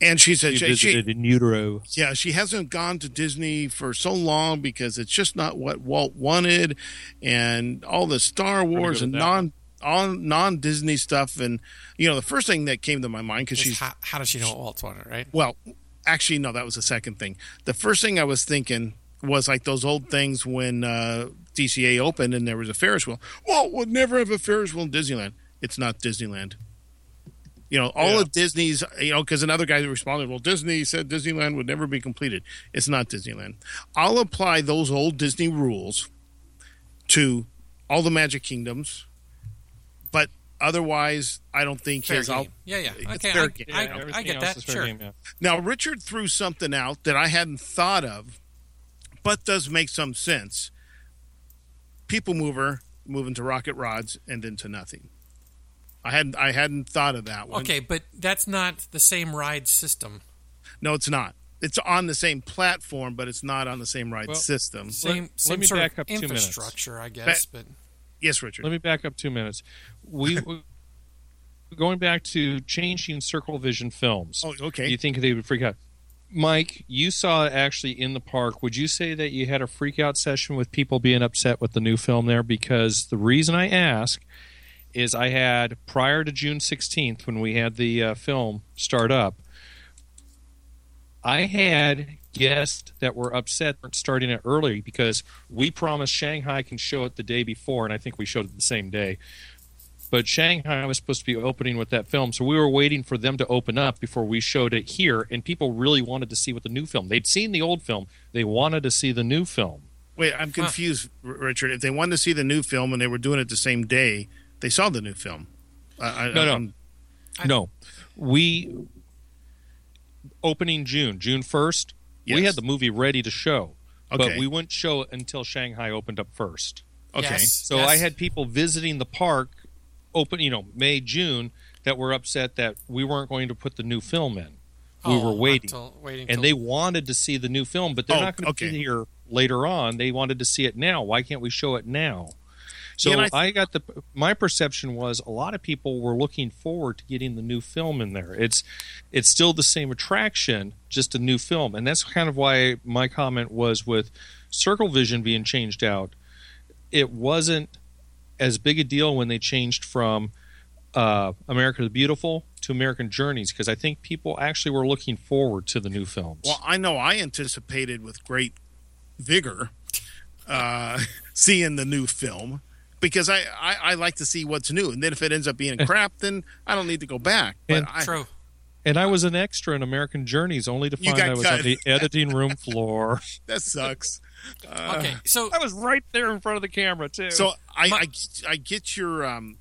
And she said, You she, she- visited in utero. yeah, she hasn't gone to Disney for so long because it's just not what Walt wanted, and all the Star Wars to and that non on non Disney stuff. And you know, the first thing that came to my mind because she's how, how does she know what on wanted, right? well, actually, no, that was the second thing. The first thing I was thinking was like those old things when uh, DCA opened and there was a Ferris wheel. Walt would never have a Ferris wheel in Disneyland. It's not Disneyland. You know, all Yeah. of Disney's, you know, because another guy responded, well, Disney said Disneyland would never be completed. It's not Disneyland. I'll apply those old Disney rules to all the Magic Kingdoms, otherwise, I don't think Fair his. I'll. Yeah, yeah. Okay, fair I, game. I, Yeah, I everything get else that. is fair Sure. game, yeah. Now, Richard threw something out that I hadn't thought of, but does make some sense. People mover moving to rocket rods and then to nothing. I hadn't I hadn't thought of that one. Okay, but that's not the same ride system. No, it's not. It's on the same platform, but it's not on the same ride Well, system. Same, let same me sort back of up two minutes. infrastructure, I guess. But Yes, Richard. Let me back up two minutes. We *laughs* going back to changing Circle Vision films. oh, okay. You think they would freak out? Mike, you saw it actually in the park. Would you say that you had a freak out session with people being upset with the new film there? Because the reason I ask is I had prior to June 16th when we had the uh, film start up, I had guests that were upset for starting it early because we promised Shanghai can show it the day before, and I think we showed it the same day. But Shanghai was supposed to be opening with that film, so we were waiting for them to open up before we showed it here, and people really wanted to see what the new film. They'd seen the old film, they wanted to see the new film. Wait, I'm confused, R- Richard. If they wanted to see the new film and they were doing it the same day, they saw the new film. I, I, No, no. I'm- no, we opening June, June first. We had the movie ready to show, but we wouldn't show it until Shanghai opened up first. Okay. yes, So yes. I had people visiting the park, open, you know, May, June, that were upset that we weren't going to put the new film in. We Oh, were waiting, until- waiting and till- they wanted to see the new film, but they're Oh, not going to okay. be here later on. They wanted to see it now. Why can't we show it now? So Yeah, and I, got the my perception was a lot of people were looking forward to getting the new film in there. It's it's still the same attraction, just a new film, and that's kind of why my comment was with Circle Vision being changed out. It wasn't as big a deal when they changed from uh, America the Beautiful to American Journeys because I think people actually were looking forward to the new films. Well, I know I anticipated with great vigor uh, *laughs* seeing the new film because I, I, I like to see what's new. And then if it ends up being *laughs* crap, then I don't need to go back. But And- I, True. And I was an extra in American Journeys, only to find I was cut. on the editing room floor. *laughs* that sucks. Uh, Okay, so I was right there in front of the camera too. So I, My- I, I get your um,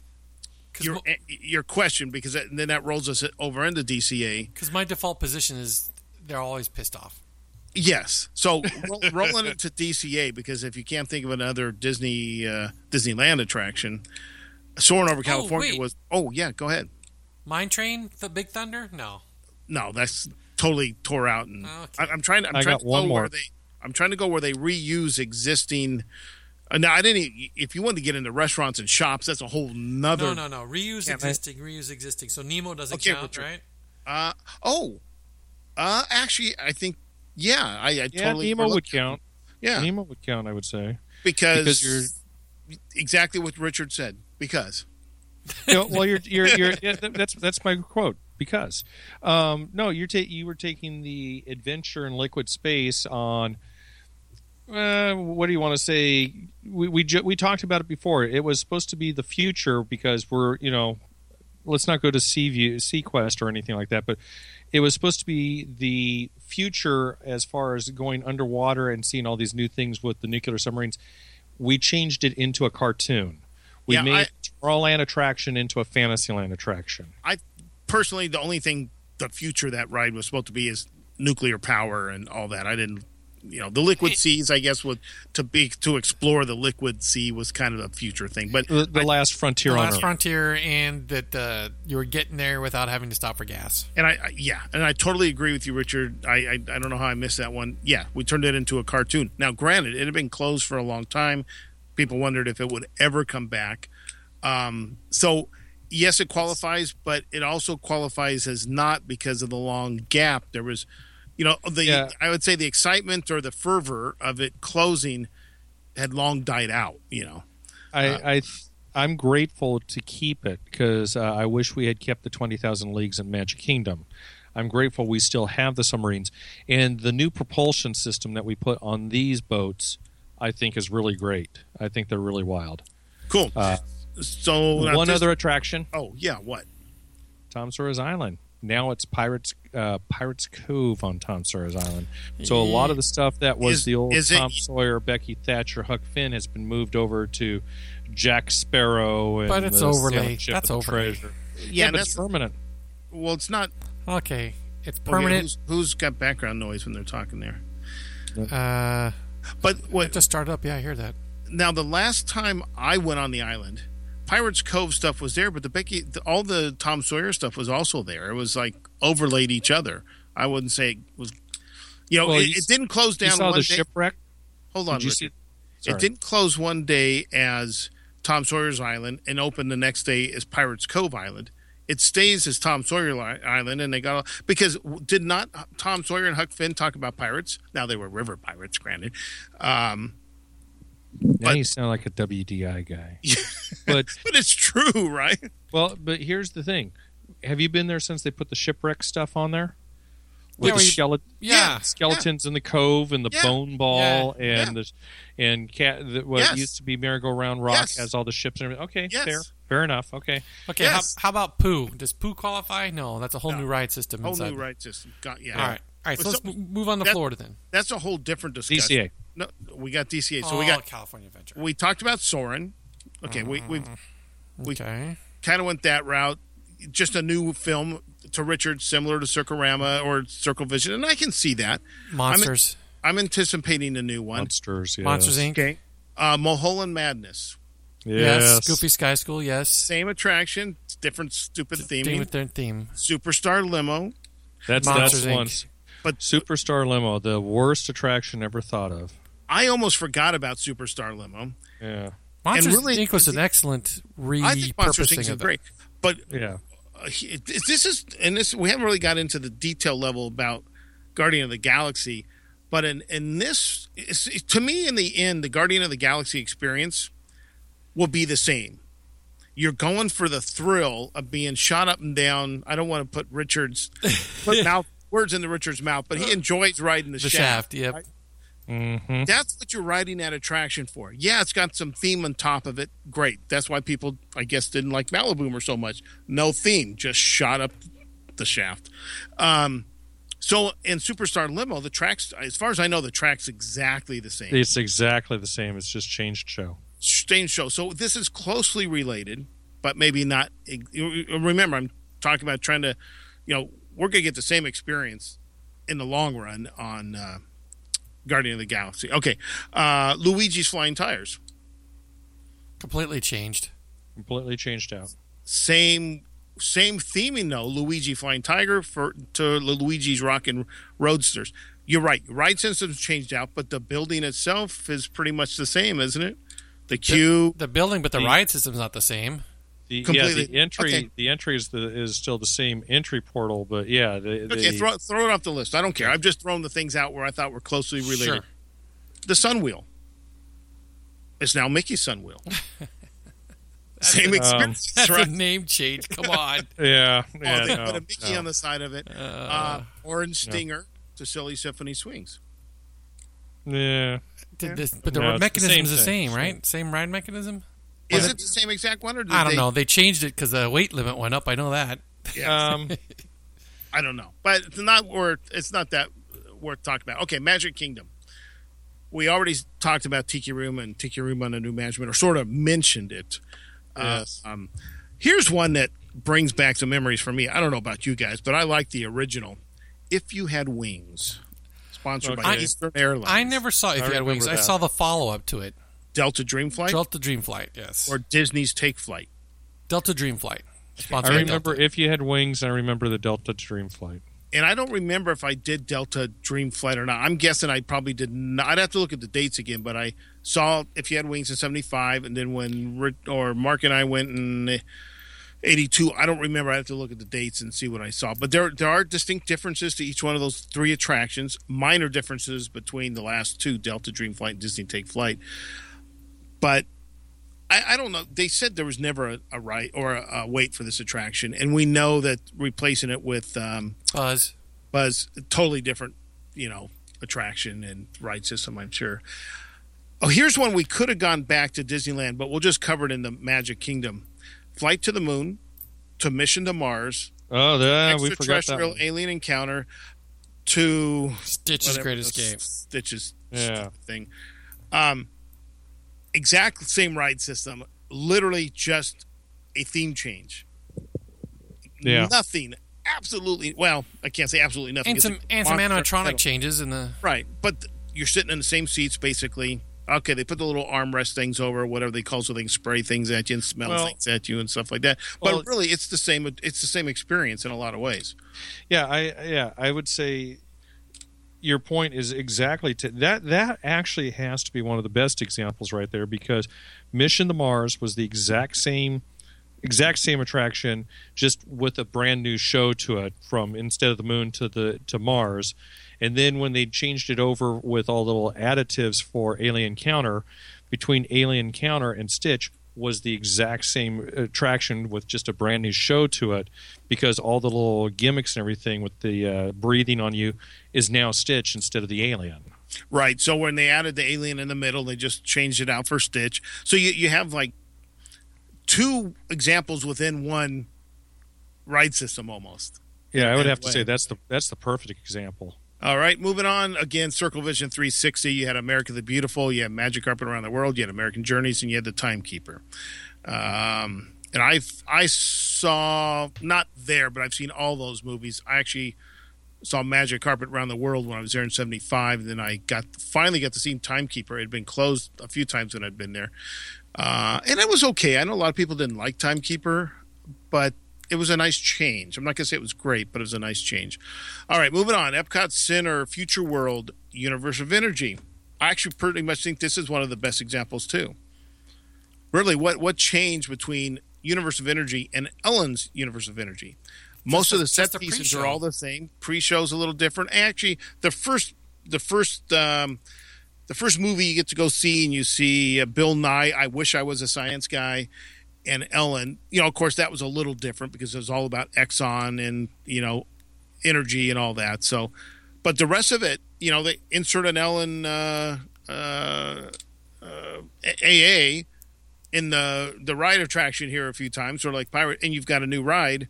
your mo- your question because that, then that rolls us over into DCA. Because my default position is they're always pissed off. Yes. So roll, *laughs* rolling it to DCA because if you can't think of another Disney uh, Disneyland attraction, Soarin' Over California wait. was. Oh yeah, go ahead. Mine Train, the Big Thunder? No. No, that's totally tore out. And Okay. I, I'm trying. I'm I trying got to go one more. where they. I'm trying to go where they reuse existing. Uh, now I didn't. e- If you want to get into restaurants and shops, that's a whole nother. No, no, no. Reuse Yeah, man. existing, reuse existing. So Nemo doesn't Okay, count, right? Uh oh. Uh, actually, I think yeah, I, I yeah, totally Nemo would count. Yeah, Nemo would count. I would say. because because you're- exactly what Richard said. Because *laughs* You know, well, you're you're, you're yeah, that's that's my quote. Because um, no, you're ta- you were taking the adventure in liquid space on. Uh, what do you want to say? We we ju- we talked about it before. It was supposed to be the future because we're you know, let's not go to Seaview, SeaQuest or anything like that, but it was supposed to be the future as far as going underwater and seeing all these new things with the nuclear submarines. We changed it into a cartoon. We Yeah, made Tomorrowland attraction into a Fantasyland attraction. I personally, the only thing the future of that ride was supposed to be is nuclear power and all that. I didn't you know the liquid seas. I guess would to be to explore the liquid sea was kind of a future thing. But The, the last frontier The on last Earth. frontier, and that uh, you were getting there without having to stop for gas. and I, I yeah, and I totally agree with you, Richard. I, I I don't know how I missed that one. Yeah, we turned it into a cartoon. Now, granted, it had been closed for a long time. People wondered if it would ever come back. Um, so yes, it qualifies, but it also qualifies as not because of the long gap. There was, you know, the Yeah. I would say the excitement or the fervor of it closing had long died out. You know, I, Uh, I th- I'm grateful to keep it because uh, I wish we had kept the twenty thousand leagues in Magic Kingdom. I'm grateful we still have the submarines and the new propulsion system that we put on these boats. I think is really great. I think they're really wild. cool. Uh, so One this- other attraction, Oh yeah, what? Tom Sawyer's Island. Now it's Pirates uh, Pirates Cove on Tom Sawyer's Island. So a lot of the stuff that was Is- the old is it- Tom Sawyer, Becky Thatcher, Huck Finn has been moved over to Jack Sparrow. And But it's the overlay. That's and overlay. treasure. Yeah, Yeah, but that's it's permanent. well, it's not Okay, it's Okay, permanent. who's, who's got background noise when they're talking there? uh, But it what just started up. Yeah, I hear that. now? The last time I went on the island, Pirates Cove stuff was there, but the Becky, the, all the Tom Sawyer stuff was also there. It was like overlaid each other. I wouldn't say it was. You know, Well, it, you it didn't close You down saw one the day. shipwreck? Hold on, Did you see? It didn't close one day as Tom Sawyer's Island and open the next day as Pirates Cove Island. It stays as Tom Sawyer Island, and they got because did not Tom Sawyer and Huck Finn talk about pirates? Now they were river pirates, granted. Um, Now But- you sound like a WDI guy. *laughs* but *laughs* but it's true, right? well, but here's the thing: Have you been there since they put the shipwreck stuff on there? Yeah, With the where you- skeleton, Yeah, skeletons in the cove and the Yeah. bone ball Yeah. and the and cat the, what Yes. used to be merry-go-round rock Yes. has all the ships and everything. Okay, Yes. fair, fair enough. Okay, Okay, Yes. how, how about Pooh? Does Pooh qualify? No, that's a whole No. new ride system. Whole inside. new right system. Got, yeah. All right, all right. So Well, let's so- move on to that- Florida then. That's a whole different discussion. DCA. No, we got DCA. So oh, we got California Adventure. we talked about Soarin'. Okay, we we we- okay. kind of went that route. Just a new film to Richard, similar to Circarama or Circle Vision, and I can see that. Monsters. I'm anticipating a new one. Monsters, yes. Monsters Inc. Okay. Uh, Mulholland Madness. Yes. Yes. Goofy Sky School. Yes. Same attraction, different stupid Theme theming. with theme. Superstar Limo. That's Monsters, that's Inc. one. But- Superstar Limo, the worst attraction ever thought of. I almost forgot about Superstar Limo. Yeah, Monsters really- Inc. was an excellent I think Monsters Inc. repurposing is of it. great. But yeah. uh, he- this is and this we haven't really got into the detail level about Guardian of the Galaxy, but in in this it's, to me in the end the Guardian of the Galaxy experience will be the same. You're going for the thrill of being shot up and down. I don't want to put Richard's put *laughs* mouth words into Richard's mouth, but he enjoys riding the, The shaft. shaft. Yep. right? Hmm That's what you're riding that attraction for. Yeah, it's got some theme on top of it. Great. That's why people, I guess, didn't like Malibu so much. No theme, just shot up the shaft. Um, so in Superstar Limo, the tracks, as far as I know, the track's exactly the same. It's exactly the same. It's just changed show. Changed show. So this is closely related, but maybe not. Remember, I'm talking about trying to, you know, we're going to get the same experience in the long run on uh, Guardian of the Galaxy. Okay. Uh, Luigi's Flying Tires. Completely changed. Completely changed out. same same theming though. Luigi Flying Tiger for to Luigi's Rockin' Roadsters. You're right. Ride system's changed out, but the building itself is pretty much the same, isn't it? The queue. The building, but the The- ride system's not the same. The, yeah, the entry Okay. the entry is the is still the same entry portal, but yeah, the, Okay, the- throw, throw it off the list. I don't care. I've just thrown the things out where I thought were closely related. Sure. The Sun Wheel. It's now Mickey's Sun Wheel. *laughs* Same Um, experience, *laughs* That's right? a name change. Come on. *laughs* yeah, Oh, yeah, they no, put a Mickey no. on the side of it. Uh, Uh, Orange Stinger to Silly Symphony Swings. yeah. did this, but the No, it's the mechanism's the same same, thing. right? Same ride mechanism. Is But- it the same exact one, or did I don't they, know. They changed it because the weight limit went up. I know that. Yeah. Um, *laughs* I don't know, but it's not worth. It's not that worth talking about. Okay, Magic Kingdom. We already talked about Tiki Room and Tiki Room on under new management, or sort of mentioned it. Yes. Uh, um, here's one that brings back some memories for me. I don't know about you guys, but I like the original. If you had wings, sponsored by Okay. Eastern Airlines. I never saw If I You Had Wings. remember I saw the follow up to it. Delta Dream Flight Delta Dream Flight, yes. or Disney's Take Flight. Delta Dream Flight. I Sponsored by remember Delta. if you had wings. I remember the Delta Dream Flight. And I don't remember if I did Delta Dream Flight or not. I'm guessing I probably did not. I'd have to look at the dates again, but I saw If You Had Wings in 75, and then when Rick, or Mark and I went in 82, I don't remember. I have to look at the dates and see what I saw. But there, there are distinct differences to each one of those three attractions, minor differences between the last two Delta Dream Flight and Disney Take Flight. But I, I don't know. They said there was never a, a right or a, a wait for this attraction, and we know that replacing it with um, Buzz. Buzz, totally different, you know, attraction and ride system. I'm sure. Oh, here's one we could have gone back to Disneyland, but we'll just cover it in the Magic Kingdom. Flight to the Moon, to Mission to Mars, Oh, yeah, we forgot that. extraterrestrial one. alien encounter, to Stitch's whatever Great Escape. Stitches Yeah. thing. Um, exact same ride system, literally just a theme change. Yeah. Nothing. Absolutely. Well, I can't say absolutely nothing. And some, and some animatronic pedal. changes in the. Right, but th- you're sitting in the same seats basically. Okay, they put the little armrest things over, whatever they call so they can spray things at you and smell Well- things at you and stuff like that. But Well- really, it's the same. It's the same experience in a lot of ways. Yeah, I yeah, I would say your point is exactly to that that actually has to be one of the best examples right there because Mission to Mars was the exact same exact same attraction just with a brand new show to it from instead of the moon to the to Mars. And then when they changed it over with all the little additives for Alien Encounter, between Alien Encounter and Stitch was the exact same attraction with just a brand new show to it because all the little gimmicks and everything with the uh, breathing on you is now Stitch instead of the alien. Right. So when they added the alien in the middle, they just changed it out for Stitch. So you you have like two examples within one ride system almost. Yeah, I would have to way. say that's the that's the perfect example. All right, moving on. Again, Circle Vision 360. You had America the Beautiful. You had Magic Carpet Around the World. You had American Journeys, and you had the Timekeeper. Um, and I I saw not there, but I've seen all those movies. I actually saw Magic Carpet Around the World when I was there in '75. And then I got finally got to see Timekeeper. It had been closed a few times when I'd been there, uh, and it was okay. I know a lot of people didn't like Timekeeper, but it was a nice change. I'm not gonna say it was great, but it was a nice change. All right, moving on. Epcot Center, Future World, Universe of Energy. I actually pretty much think this is one of the best examples too. Really, what what changed between Universe of Energy and Ellen's Universe of Energy? Most Just of the set pieces pre-show. are all the same. Pre-show's a little different. Actually, the first the first um, the first movie you get to go see, and you see uh, Bill Nye. I wish I was a science guy and Ellen, you know, of course, that was a little different because it was all about Exxon and you know, energy and all that. So, but the rest of it, you know, they insert an Ellen uh, uh, uh, AA in the the ride attraction here a few times, or like pirate, and you've got a new ride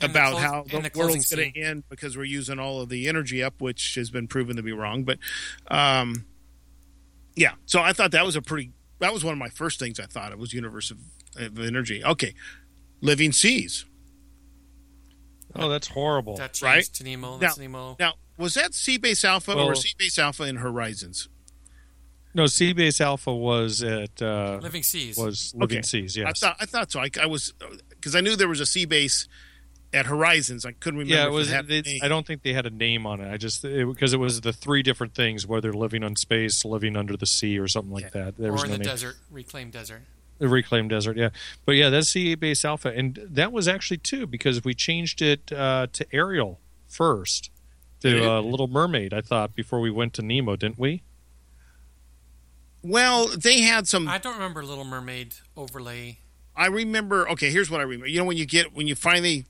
And the about close- how the, the world's going to end because we're using all of the energy up, which has been proven to be wrong. But um, yeah, so I thought that was a pretty. That was one of my first things I thought it was universe of, of energy. Okay, living seas. Oh, that's horrible. That Right? to Nemo. That's Now- Nemo. Now, was that Seabase Alpha or Well- Seabase Alpha in Horizons? no, Seabase Alpha was at uh, Living Seas. was Living Okay. Seas. I Yes. thought I thought so. I, I was because I knew there was a Seabase at Horizons. I couldn't remember. yeah, it was. had a It, name. I don't think they had a name on it. I just because it, was the three different things, whether living on space, living under the sea, or something like that. There was in no the name. desert, reclaimed desert. The reclaimed desert, yeah. But yeah, that's Seabase Alpha, and that was actually two because we changed it uh, to Ariel first, Did to uh, Little Mermaid. I thought before we went to Nemo, didn't we? Well, they had some. I don't remember Little Mermaid overlay. I remember. Okay, here's what I remember. You know, when you get when you finally,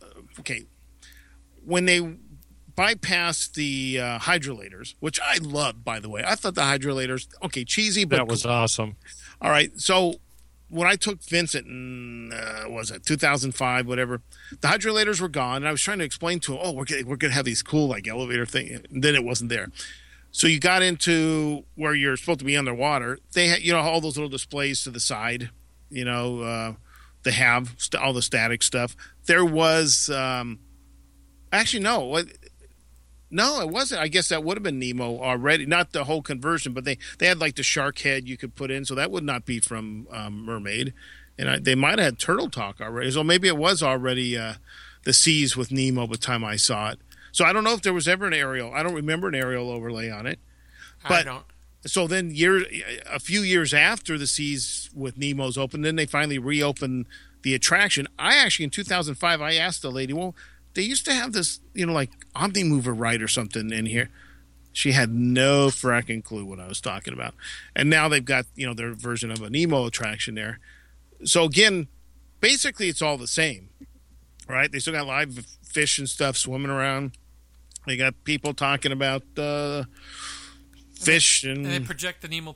uh, okay, when they bypassed the uh, hydrolators, which I loved, by the way. I thought the hydrolators, okay, cheesy, but That was cool. awesome. all right. So when I took Vincent in, uh, was it 2005, whatever, the hydrolators were gone, and I was trying to explain to him, oh, we're we're gonna have these cool like elevator thing, and then it wasn't there. So you got into where you're supposed to be underwater. They had, you know, all those little displays to the side. You know, uh, they have st- all the static stuff. There was, um, actually, no. What, No, it wasn't. I guess that would have been Nemo already. Not the whole conversion, but they they had like the shark head you could put in, so that would not be from um, Mermaid. And I, they might have had Turtle Talk already, so maybe it was already uh, the seas with Nemo by the time I saw it. So I don't know if there was ever an Ariel. I don't remember an Ariel overlay on it. I But- don't. So then, year a few years after the seas with Nemo's open, then they finally reopened the attraction. I actually in 2005, I asked the lady, well, they used to have this, you know, like Omni Mover ride or something in here. She had no fracking clue what I was talking about. And now they've got, you know, their version of a Nemo attraction there. So again, basically it's all the same, right? They still got live fish and stuff swimming around. They got people talking about uh, fish and And they project the Nemo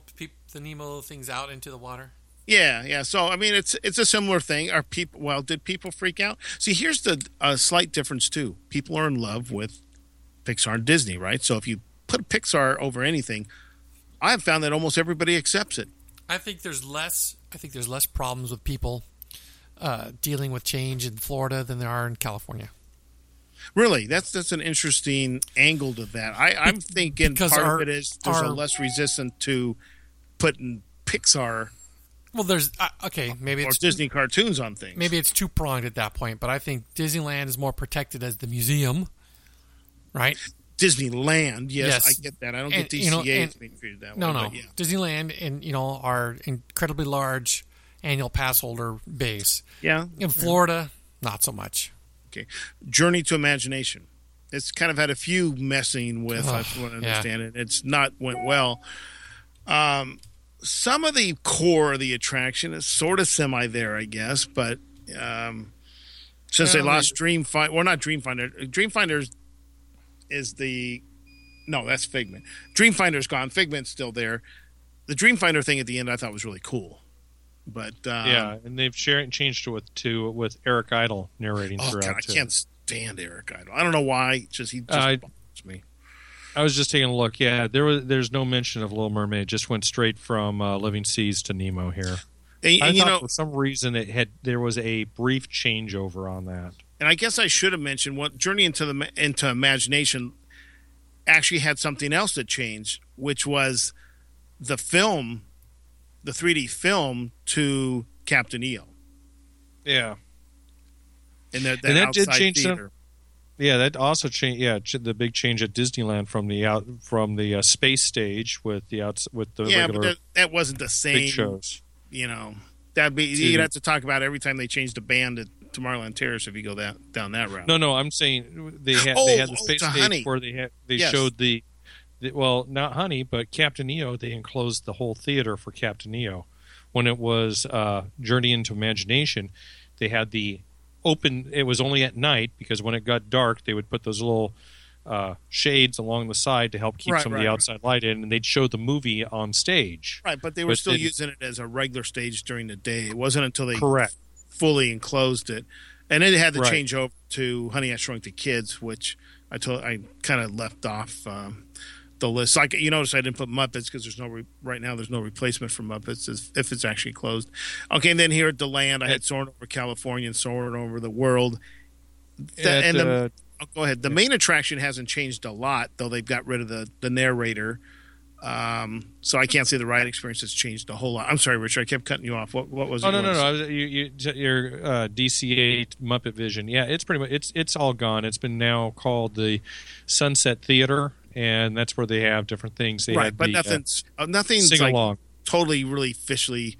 the Nemo things out into the water. Yeah, yeah. So I mean, it's it's a similar thing. Are people? Well, did people freak out? See, here's the uh, slight difference too. People are in love with Pixar and Disney, right? So if you put Pixar over anything, I have found that almost everybody accepts it. I think there's less. I think there's less problems with people uh, dealing with change in Florida than there are in California. Really, that's that's an interesting angle to that. I, I'm thinking because part our- of it is there's a less resistant to putting Pixar Well, there's uh, okay. Maybe or it's Disney cartoons on things. maybe it's two pronged at that point, but I think Disneyland is more protected as the museum, right? Disneyland, yes, Yes. I get that. I don't And, get DCA you know, and- being treated that No, way. no. but yeah. Disneyland and you know our incredibly large annual pass holder base. yeah, In Florida, not so much. Okay. Journey to Imagination. It's kind of had a few messing with, I Oh, want to yeah. understand it. It's not went well. Um, some of the core of the attraction is sort of semi there, I guess, but um, since they Well, lost Dreamfinder, well, not Dreamfinder. Dreamfinder is the no, that's Figment. Dreamfinder's gone. Figment's still there. The Dreamfinder thing at the end I thought was really cool, but um, yeah, and they've changed it with to with Eric Idle narrating Oh throughout. God, I too. can't stand Eric Idle. I don't know why. It's Just he just bothers me. I was just taking a look. Yeah, there was there's no mention of Little Mermaid. Just went straight from uh, Living Seas to Nemo here. And, I and you thought know, for some reason it had there was a brief changeover on that. and I guess I should have mentioned what Journey into the into Imagination actually had something else that changed, which was the film, the 3D film to Captain EO, Yeah, and that, that, And that did change some- theater. Yeah, that also changed. Yeah, the big change at Disneyland from the out from the uh, space stage with the outs with the Yeah, but regular that, that wasn't the same. shows. You know, that'd be you'd have to talk about every time they changed the band at Tomorrowland Terrace if you go that down that route. No, no, I'm saying they had Oh, they had the oh, space stage Honey. where they had they Yes. showed the, the well not Honey but Captain EO. They enclosed the whole theater for Captain EO. When it was uh, Journey into Imagination, they had the open. It was only at night because when it got dark, they would put those little uh, shades along the side to help keep Right, some of right, the right. outside light in, and they'd show the movie on stage. Right, but they were But still using it as a regular stage during the day. It wasn't until they Correct. fully enclosed it, and then it had to Right. change over to Honey I Shrunk the Kids, which I told I kind of left off um, the list. Like you notice, I didn't put Muppets because there's no re- right now. There's no replacement for Muppets if, if it's actually closed. Okay, and then here at the land, I had Soarin' Over California and Soarin' Over the World. The- At, and the, uh, oh, go ahead. The main attraction hasn't changed a lot, though they've got rid of the the narrator. Um, so I can't say the ride experience has changed a whole lot. I'm sorry, Richard. I kept cutting you off. What what was? Oh no no no! I was, you, you, your uh, DCA Muppet Vision. Yeah, it's pretty much it's it's all gone. It's been now called the Sunset Theater, and that's where they have different things. They right, but the, nothing's uh, uh, nothing's sing like totally really officially,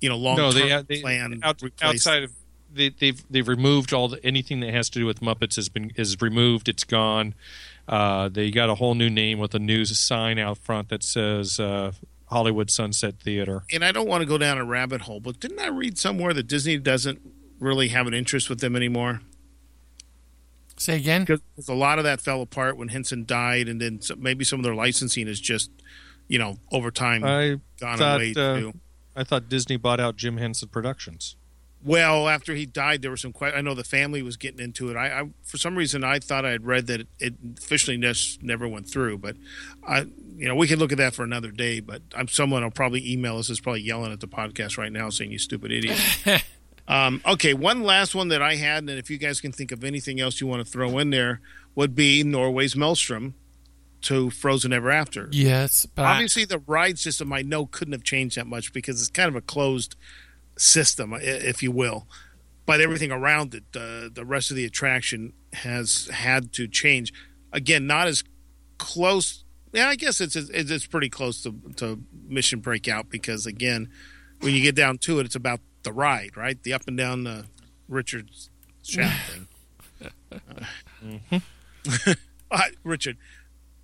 you know, long No, term they, had- they plan out, outside of they, they've they've removed all the, anything that has to do with Muppets has been is removed. It's gone. Uh, they got a whole new name with a new sign out front that says uh, Hollywood Sunset Theater. And I don't want to go down a rabbit hole, but didn't I read somewhere that Disney doesn't really have an interest with them anymore? Say again. Because a lot of that fell apart when Henson died, and then some, maybe some of their licensing is just, you know, over time I gone thought, away uh, too. I thought Disney bought out Jim Henson Productions. Well, after he died, there were some. Que- I know the family was getting into it. I, I for some reason, I thought I had read that it, it officially just never went through. But I, you know, we could look at that for another day. But I'm someone will probably email us is probably yelling at the podcast right now, saying you stupid idiot. *laughs* um, okay, one last one that I had, and if you guys can think of anything else you want to throw in there, would be Norway's Maelstrom to Frozen Ever After. Yes, Obviously, the ride system I know couldn't have changed that much because it's kind of a closed system, if you will. But everything around it, uh, the rest of the attraction has had to change. Again, not as close. Yeah, I guess it's it's, it's pretty close to, to Mission Breakout because again, when you get down to it, it's about the ride, right? The up and down the Richard's shaft *laughs* thing. Uh, *laughs* Richard,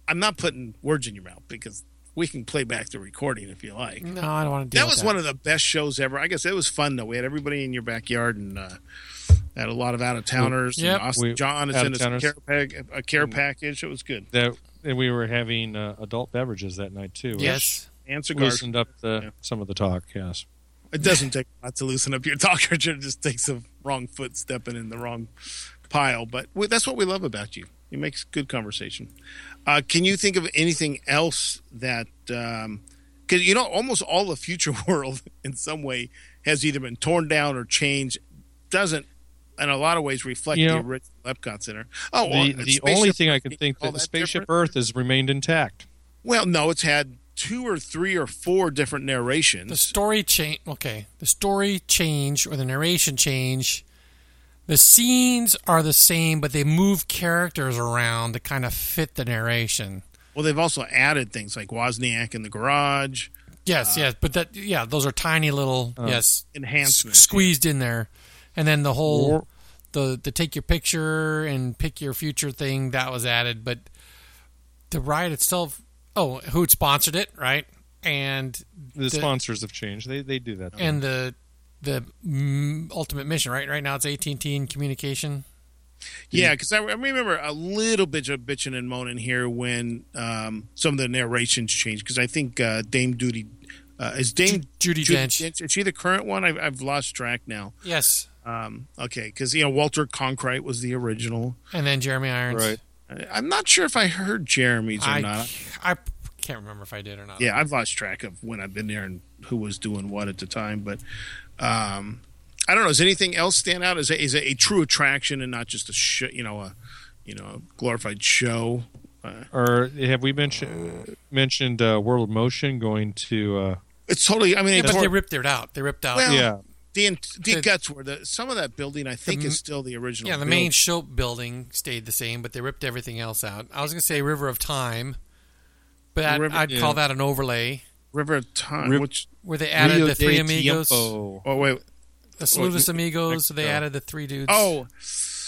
I'm not putting words in your mouth because we can play back the recording if you like. no, I don't want to. That was one of the best shows ever. I guess it was fun though. We had everybody in your backyard and uh, had a lot of out of towners. Yep. And Austin We- John is in a care, pack, a care package. It was good. That and we were having uh, adult beverages that night too. Yes, And cigars. loosened up the, Yeah. some of the talk. Yes. It doesn't take a lot to loosen up your talk, Richard. *laughs* It just takes a wrong foot stepping in the wrong pile. But that's what we love about you. You make good conversation. Uh, can you think of anything else that? Because you know, almost all the future *laughs* world in some way has either been torn down or changed. Doesn't in a lot of ways reflect You the know, original Epcot Center. Oh, well, the and the only thing I can think that the that spaceship different? Earth has remained intact. Well, no, it's had two or three or four different narrations. the story change. Okay, the story change or the narration change. The scenes are the same, but they move characters around to kind of fit the narration. well, they've also added things like Wozniak in the garage. Yes, uh, yes, but that yeah, those are tiny little uh, yes s- enhancements, squeezed in there, and then the whole Or- the the take your picture and pick your future thing that was added, but the ride itself. Oh, who sponsored it, right? And The, The- sponsors have changed. They they do that. and the the ultimate mission, right? Right now it's AT and T and communication. Yeah, because I, I remember a little bit of bitching and moaning here when um, some of the narrations changed. Because I think uh, Dame Judi uh, is Dame Judi Dench. Is she the current one? I've, I've lost track now. Yes, Um, okay, because you know Walter Cronkite was the original. and then Jeremy Irons. right. I- I'm not sure if I heard Jeremy's or I not. I can't remember if I did or not. Yeah, I've lost track of when I've been there and who was doing what at the time. But um, I don't know. Does anything else stand out? Is it, is it a true attraction and not just a sh- you know a you know a glorified show? Uh, Or have we mentioned mentioned uh, World of Motion going to? Uh, it's totally. I mean, Yeah, it's but they ripped it out. They ripped out. Well, yeah, the the the- guts were the some of that building. I think The- is still the original. yeah, the build. main show building stayed the same, but they ripped everything else out. I was going to say River of Time, but I'd, River- I'd yeah. call that an overlay River of Time. Riv- which where they added Rio the three de amigos, Tiempo. oh wait the Saludos Amigos. They added the three dudes. oh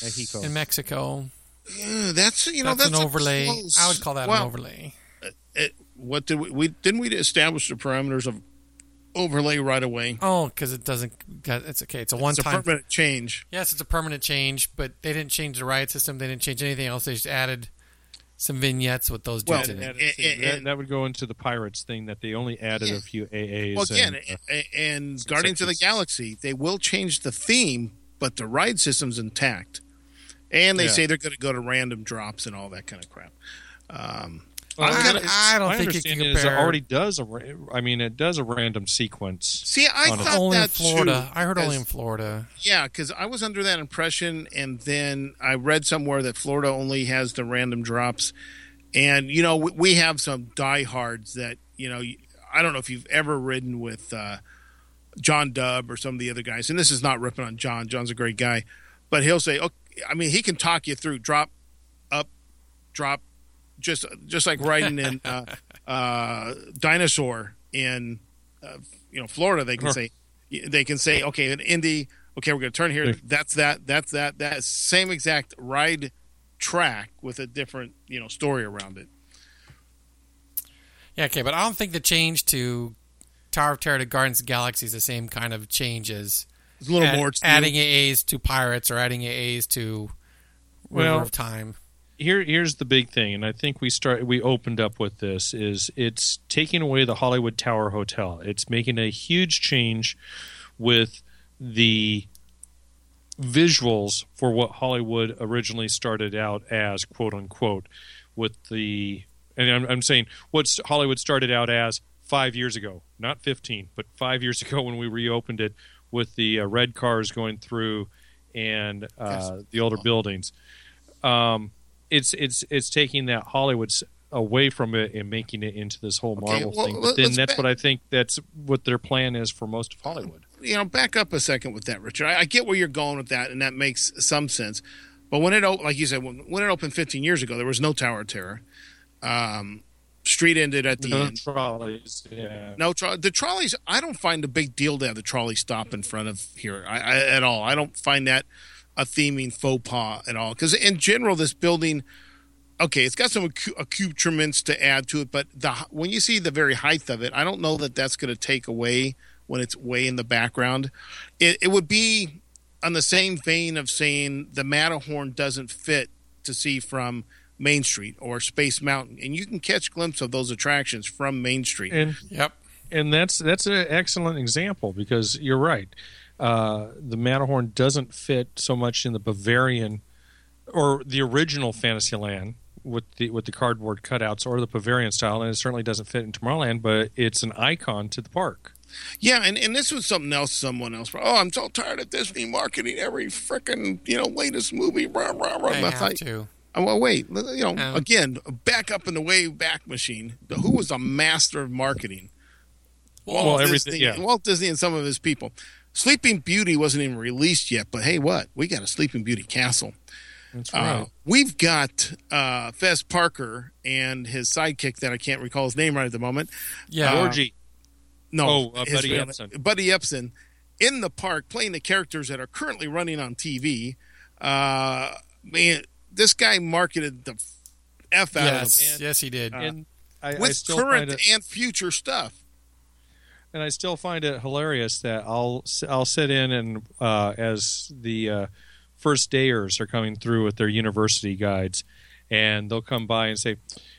Mexico. in Mexico. yeah, that's you know that's, that's, an a overlay. close- I would call that well, an overlay. Uh, it, what did we, we didn't we establish the parameters of overlay right away? Oh, because it doesn't. It's okay. It's a It's a one-time. permanent change. yes, it's a permanent change, but they didn't change the riot system. They didn't change anything else. They just added some vignettes with those Well, in And it. that- and- that, and- that would go into the pirates thing that they only added Yeah. a few AAs. Well, again, and, uh, a- a- and Guardians of the. Galaxy, they will change the theme, but the ride system's intact. And they Yeah. say they're going to go to random drops and all that kind of crap. Um, Well, I- it's- I don't my think you can understanding is it already does a. ra- I mean, it does a random sequence. see, I On thought only in Florida. too, I heard only in Florida. Yeah, because I was under that impression, and then I read somewhere that Florida only has the random drops. And you know, we, we have some diehards that you know. I don't know if you've ever ridden with uh, John Dubb or some of the other guys, and this is not ripping on John. John's a great guy, but he'll say, "Okay." I mean, he can talk you through drop, up, drop, just just like riding in uh, *laughs* uh, dinosaur in uh, you know Florida. They can say they can say, okay, in Indy, okay, we're going to turn here. That's that. That's that. That same exact ride track with a different you know story around it. Yeah, okay, but I don't think the change to Tower of Terror to Guardians of Galaxy is the same kind of change as There's a little add- more. to adding AAs to Pirates or adding AAs to River Well, of Time. Here, here's the big thing, and I think we start. We opened up with this: is it's taking away the Hollywood Tower Hotel. It's making a huge change with the visuals for what Hollywood originally started out as, quote unquote, with the. And I'm, I'm saying what Hollywood started out as five years ago, not 15, but five years *laughs* ago when we reopened it with the uh, red cars going through and uh, the older buildings. Um, it's it's it's taking that Hollywood away from it and making it into this whole Okay, Marvel well, thing. But then that's what I think that's what their plan is for most of Hollywood. you know, back up a second with that, Richard. I, I get where you're going with that, and that makes some sense. But when it, like you said, when, when it opened 15 years ago, there was no Tower of Terror. Um, street ended at the No end. trolleys, yeah. No, tro- the trolleys. I don't find a big deal to have the trolley stop in front of here I, I, at all. I don't find that a theming faux pas at all. Because in general, this building, okay, it's got some accoutrements to add to it, but the when you see the very height of it, I don't know that that's going to take away when it's way in the background. It, it would be on the same vein of saying the Matterhorn doesn't fit to see from Main Street or Space Mountain, and you can catch glimpse of those attractions from Main Street. And Yep. and that's that's an excellent example because you're right. Uh, the Matterhorn doesn't fit so much in the Bavarian or the original Fantasyland with the with the cardboard cutouts or the Bavarian style, and it certainly doesn't fit in Tomorrowland. But it's an icon to the park. Yeah, and, and this was something else. Someone else. Oh, I'm so tired of Disney marketing every freaking you know latest movie. Rah, rah, rah. They And I have thought, to. oh, well, wait. You know, Um, again, back up in the way back machine. Who was a master of marketing? Walt Well, everything- yeah. Walt Disney and some of his people. Sleeping Beauty wasn't even released yet, but hey, what? We got a Sleeping Beauty castle. That's Uh, right. we've got uh, Fess Parker and his sidekick that I can't recall his name right at the moment. Yeah. Georgie. No, Oh, uh, his Buddy real- Ebsen. Buddy Ebsen in the park playing the characters that are currently running on TV. Uh, man, this guy marketed the f out Yes. of yes, he did. and I, them I with still current find it, and future stuff. And I still find it hilarious that I'll I'll sit in and uh, as the uh, first dayers are coming through with their university guides, and they'll come by and say,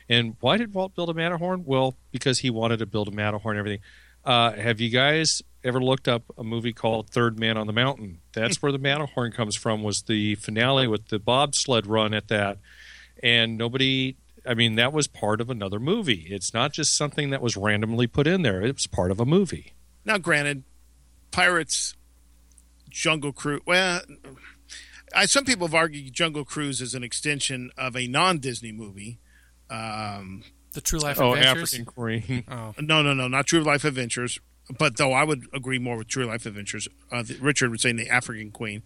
"And why did Walt build a Matterhorn? Well, because he wanted to build a Matterhorn. and Everything. Uh, have you guys ever looked up a movie called Third Man on the Mountain? That's where the Matterhorn comes from. Was the finale with the bobsled run at that, and nobody." I mean, that was part of another movie. It's not just something that was randomly put in there. It was part of a movie. Now, granted, Pirates, Jungle Cruise. Well, I, some people have argued Jungle Cruise is an extension of a non-Disney movie. Um, the True Life Oh, Adventures. African Queen. Oh, *laughs* No, no, no, not True Life Adventures. But though I would agree more with True Life Adventures. Uh, the, Richard would say the African Queen.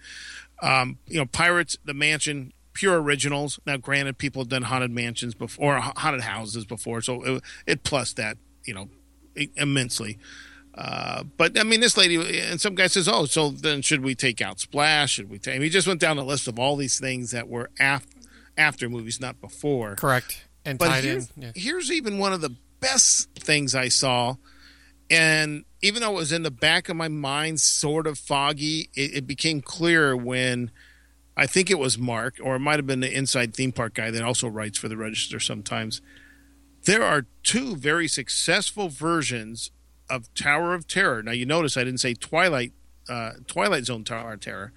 Um, you know, Pirates, The Mansion, pure originals. Now, granted, people have done haunted mansions before, or haunted houses before, so it, it plus that, you know, immensely. Uh, but I mean, this lady and some guy says, "Oh, so then should we take out Splash? Should we take?" And he just went down the list of all these things that were af- after movies, not before. correct. And But here's, Yeah. here's even one of the best things I saw. And even though it was in the back of my mind, sort of foggy, it, it became clear when I think it was Mark, or it might have been the inside theme park guy that also writes for the Register sometimes. There are two very successful versions of Tower of Terror. Now, you notice I didn't say Twilight, uh, Twilight Zone Tower of Terror,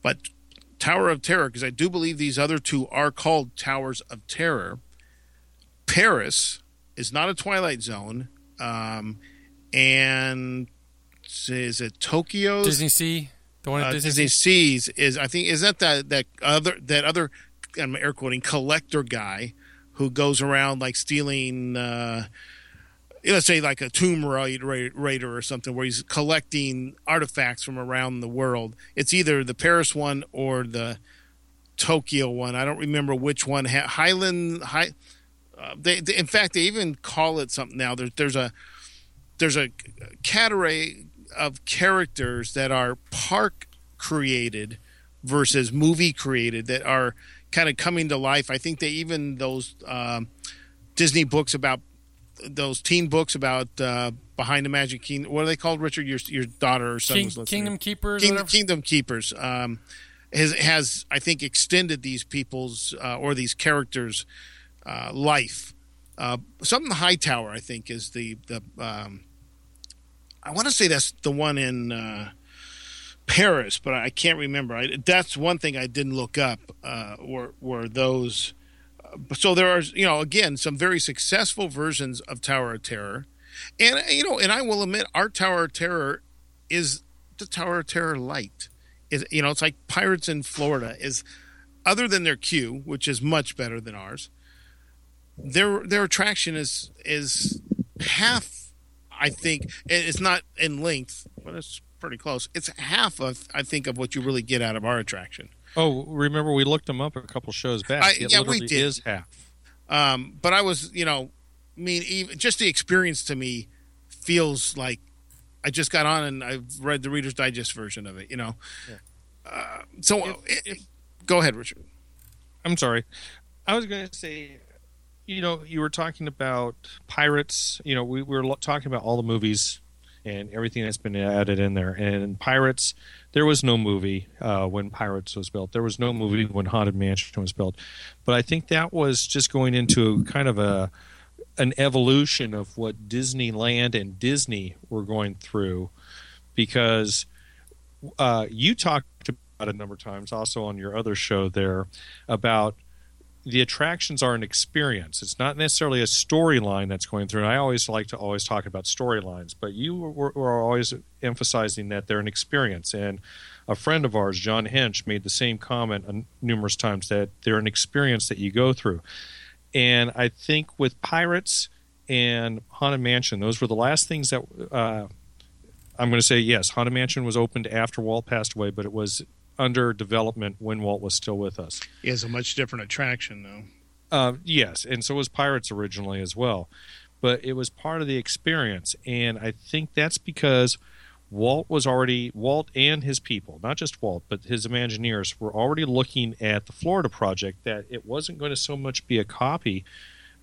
but Tower of Terror, because I do believe these other two are called Towers of Terror. Paris is not a Twilight Zone, um, and is it Tokyo? Disney Sea. The one at uh, Disney, Disney Seas is I think is that that that other that other I'm air quoting collector guy who goes around like stealing. Uh, let's say like a tomb raid, raid, raider or something where he's collecting artifacts from around the world. It's either the paris one or the tokyo one. I don't remember which one. Ha- highland high uh, they, they in fact they even call it something now. There's there's a there's a category of characters that are park created versus movie created that are kind of coming to life i think they even those um, disney books about those teen books about uh, behind the magic kingdom. What are they called, Richard? Your your daughter or son King, was listening. Kingdom Keepers. Kingdom. Kingdom Keepers um, has has I think extended these people's uh, or these characters' uh, life. Uh, something the Hightower, I think, is the the. Um, I want to say that's the one in uh, Paris, but I can't remember. I, that's one thing I didn't look up. Uh, were were those? Uh, so there are, you know, again, some very successful versions of Tower of Terror, and you know, and I will admit, our Tower of Terror is the Tower of Terror light. Is you know, it's like Pirates in Florida is other than their queue, which is much better than ours, their their attraction is is half. I think it's not in length, but it's pretty close. It's half of I think of what you really get out of our attraction. Oh, remember we looked them up a couple shows back. I- it yeah, we did. is half. Um, but I was, you know, I mean, even, just the experience to me feels like I just got on and I've read the Reader's Digest version of it. You know, uh, so If- it- if- go ahead, Richard. I'm sorry. I was going to say, you know, you were talking about pirates. You know, we, we were talking about all the movies and everything that's been added in there. And pirates, there was no movie uh, when Pirates was built. There was no movie when Haunted Mansion was built. But I think that was just going into kind of a an evolution of what Disneyland and Disney were going through, because uh, you talked about a number of times, also on your other show there, about the attractions are an experience. It's not necessarily a storyline that's going through. And I always like to always talk about storylines, but you were, were always emphasizing that they're an experience. And a friend of ours, John Hench, made the same comment numerous times that they're an experience that you go through. And I think with Pirates and Haunted Mansion, those were the last things that uh, I'm going to say. Yes, Haunted Mansion was opened after Walt passed away, but it was under development when Walt was still with us. He has a much different attraction, though. Uh, yes, and so was Pirates originally as well. But it was part of the experience, and I think that's because Walt was already Walt and his people, not just Walt, but his Imagineers were already looking at the Florida project that it wasn't going to so much be a copy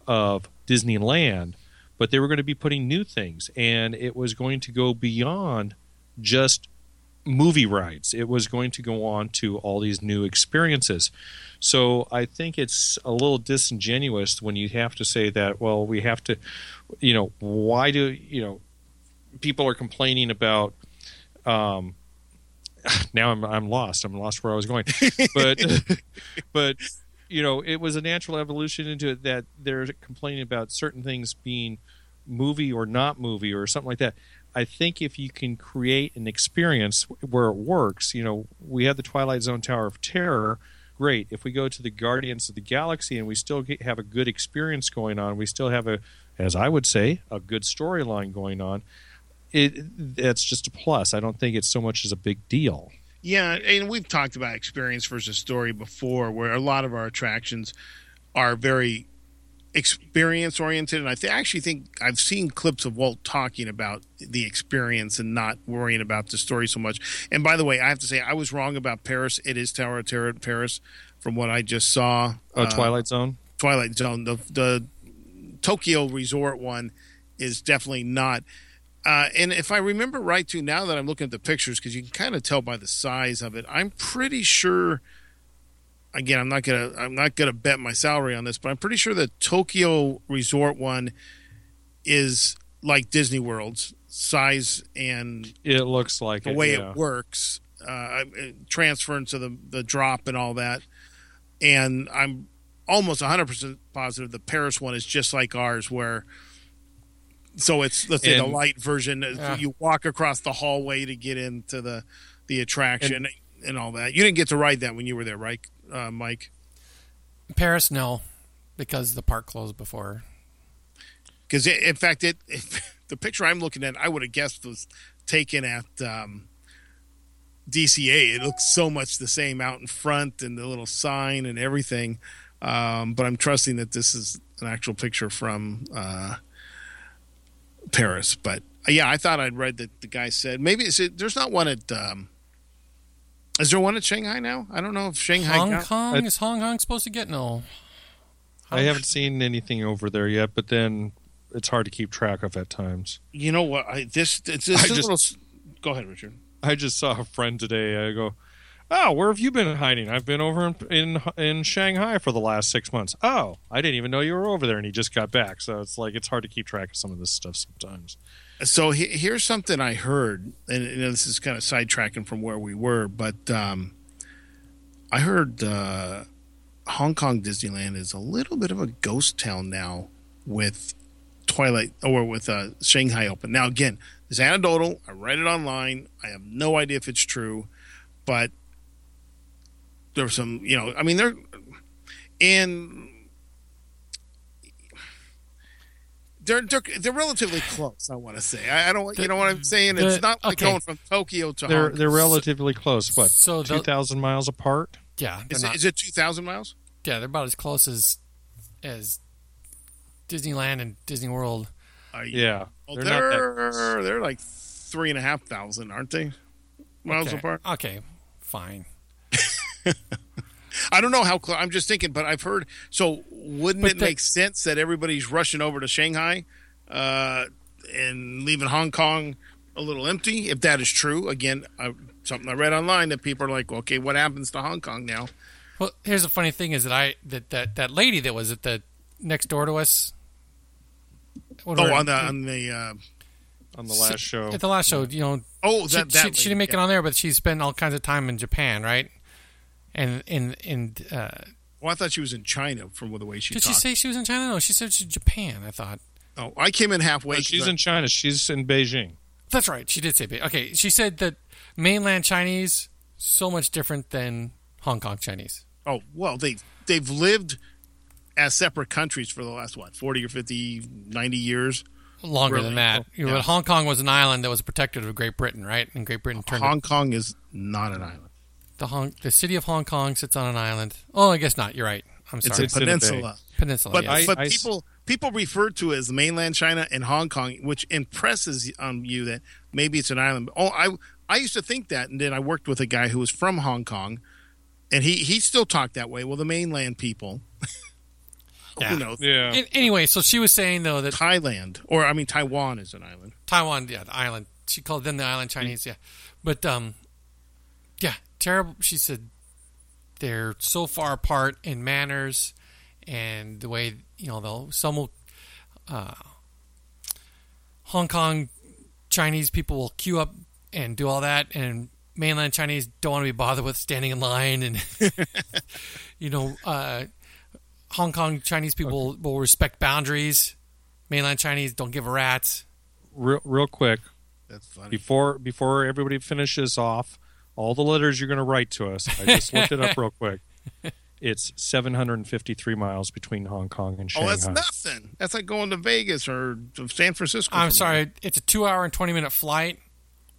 of Disneyland, but they were going to be putting new things, and it was going to go beyond just movie rides. It was going to go on to all these new experiences. So I think it's a little disingenuous when you have to say that, well, we have to, you know, why do, you know, people are complaining about, um, *laughs* now I'm, I'm lost. I'm lost where I was going. But, *laughs* but, you know, it was a natural evolution into it that they're complaining about certain things being movie or not movie or something like that. I think if you can create an experience where it works, you know, we have the Twilight Zone Tower of Terror. Great. If we go to the Guardians of the Galaxy and we still get, have a good experience going on, we still have a, as I would say, a good storyline going on. It that's just a plus. I don't think it's so much as a big deal. Yeah, and we've talked about experience versus story before, where a lot of our attractions are very experience oriented, and I th- actually think I've seen clips of Walt talking about the experience and not worrying about the story so much. And by the way, I have to say I was wrong about Paris. It is Tower of Terror in Paris, from what I just saw. Oh, Uh, Twilight Zone. Twilight Zone. The the Tokyo Resort one is definitely not. Uh, and if I remember right, too, now that I'm looking at the pictures, because you can kind of tell by the size of it, I'm pretty sure. Again, I'm not gonna I'm not gonna bet my salary on this, but I'm pretty sure the Tokyo Resort one is like Disney World's size and It looks like the it, way yeah. it works, uh, transference to the the drop and all that. And I'm almost 100 percent positive the Paris one is just like ours, where so it's let's say the light version. Yeah. You walk across the hallway to get into the the attraction and, all that. You didn't get to ride that when you were there, right, uh, Mike? Paris, no, because the park closed before. Because in fact, it *laughs* the picture I'm looking at, I would have guessed was taken at um, DCA. It looks so much the same out in front and the little sign and everything. Um, but I'm trusting that this is an actual picture from uh, Paris. But uh, yeah, I thought I'd read that the guy said maybe it, there's not one at. Um, is there one at Shanghai now? I don't know if Shanghai. Hong got- Kong I- is Hong Kong supposed to get no? I haven't seen anything over there yet, but then it's hard to keep track of at times. You know what? I, this it's, I it's a just- little. Go ahead, Richard. I just saw a friend today. I go, "Oh, where have you been hiding?" I've been over in, in in Shanghai for the last six months. Oh, I didn't even know you were over there, and he just got back. So it's like it's hard to keep track of some of this stuff sometimes. So he, here's something I heard, and this is kind of sidetracking from where we were, but um, I heard uh, Hong Kong Disneyland is a little bit of a ghost town now with Twilight or with uh, Shanghai Open. Now, again, it's anecdotal. I read it online. I have no idea if it's true, but there's some, you know, I mean, they're and they're they're, they're relatively close. I want to say. I, I don't, you know what I'm saying? It's not like okay. going from Tokyo to They're Hong they're relatively close. What? So two thousand miles apart. Yeah, they're Is not, it, is it 2,000 miles? yeah, they're about as close as as Disneyland and Disney World. Are you- Yeah, Well, they're they're not that close. they're like three and a half thousand, aren't they? Miles okay. apart. Okay, fine. *laughs* I don't know how close. I'm just thinking, but I've heard. So wouldn't But it the- make sense that everybody's rushing over to Shanghai uh, and leaving Hong Kong a little empty? If that is true, again, I, something I read online that people are like, okay, what happens to Hong Kong now? Well, here's the funny thing: is that I that that, that lady that was at the next door to us. what Oh, were- on the on the uh, on the last show. At the last show, you know, oh she, that that she, she didn't make it on there, but she spent all kinds of time in Japan, right? And in in uh, Well, I thought she was in China from the way she did talked. she say she was in China? No, she said she's in Japan. I thought oh, I came in halfway. No, 'cause she's I- in China. She's in Beijing. that's right. She did say Beijing. okay. She said that mainland Chinese so much different than Hong Kong Chinese. Oh well, they they've lived as separate countries for the last what forty or 50, 90 years. Longer Really? than that. You know, Yeah. Hong Kong was an island that was protected of Great Britain, right? And Great Britain turned it Hong Kong is not an island; the Hong the city of Hong Kong sits on an island. Oh, I guess not. You're right. I'm it's sorry. a It's in a peninsula. Peninsula. But yes. I- but I- people people refer to it as mainland China and Hong Kong, which impresses on you that maybe it's an island. Oh, I I used to think that, and then I worked with a guy who was from Hong Kong, and he he still talked that way. Well, the mainland people, *laughs* Yeah. who knows? Yeah. An- anyway, so she was saying though that Thailand, or I mean Taiwan, is an island. Taiwan, yeah, the island. She called them the island Chinese, yeah. But um, yeah, terrible. She said they're so far apart in manners and the way you know they'll some will uh, Hong Kong Chinese people will queue up and do all that, and mainland Chinese don't want to be bothered with standing in line, and *laughs* you know, uh, Hong Kong Chinese people will respect boundaries. Mainland Chinese don't give a rat's. Real, real quick That's funny. before before everybody finishes off all the letters you're going to write to us. I just looked it up *laughs* real quick. It's 753 miles between Hong Kong and Shanghai. Oh, that's nothing. That's like going to Vegas or to San Francisco. I'm from sorry, it's a two hour and 20 minute flight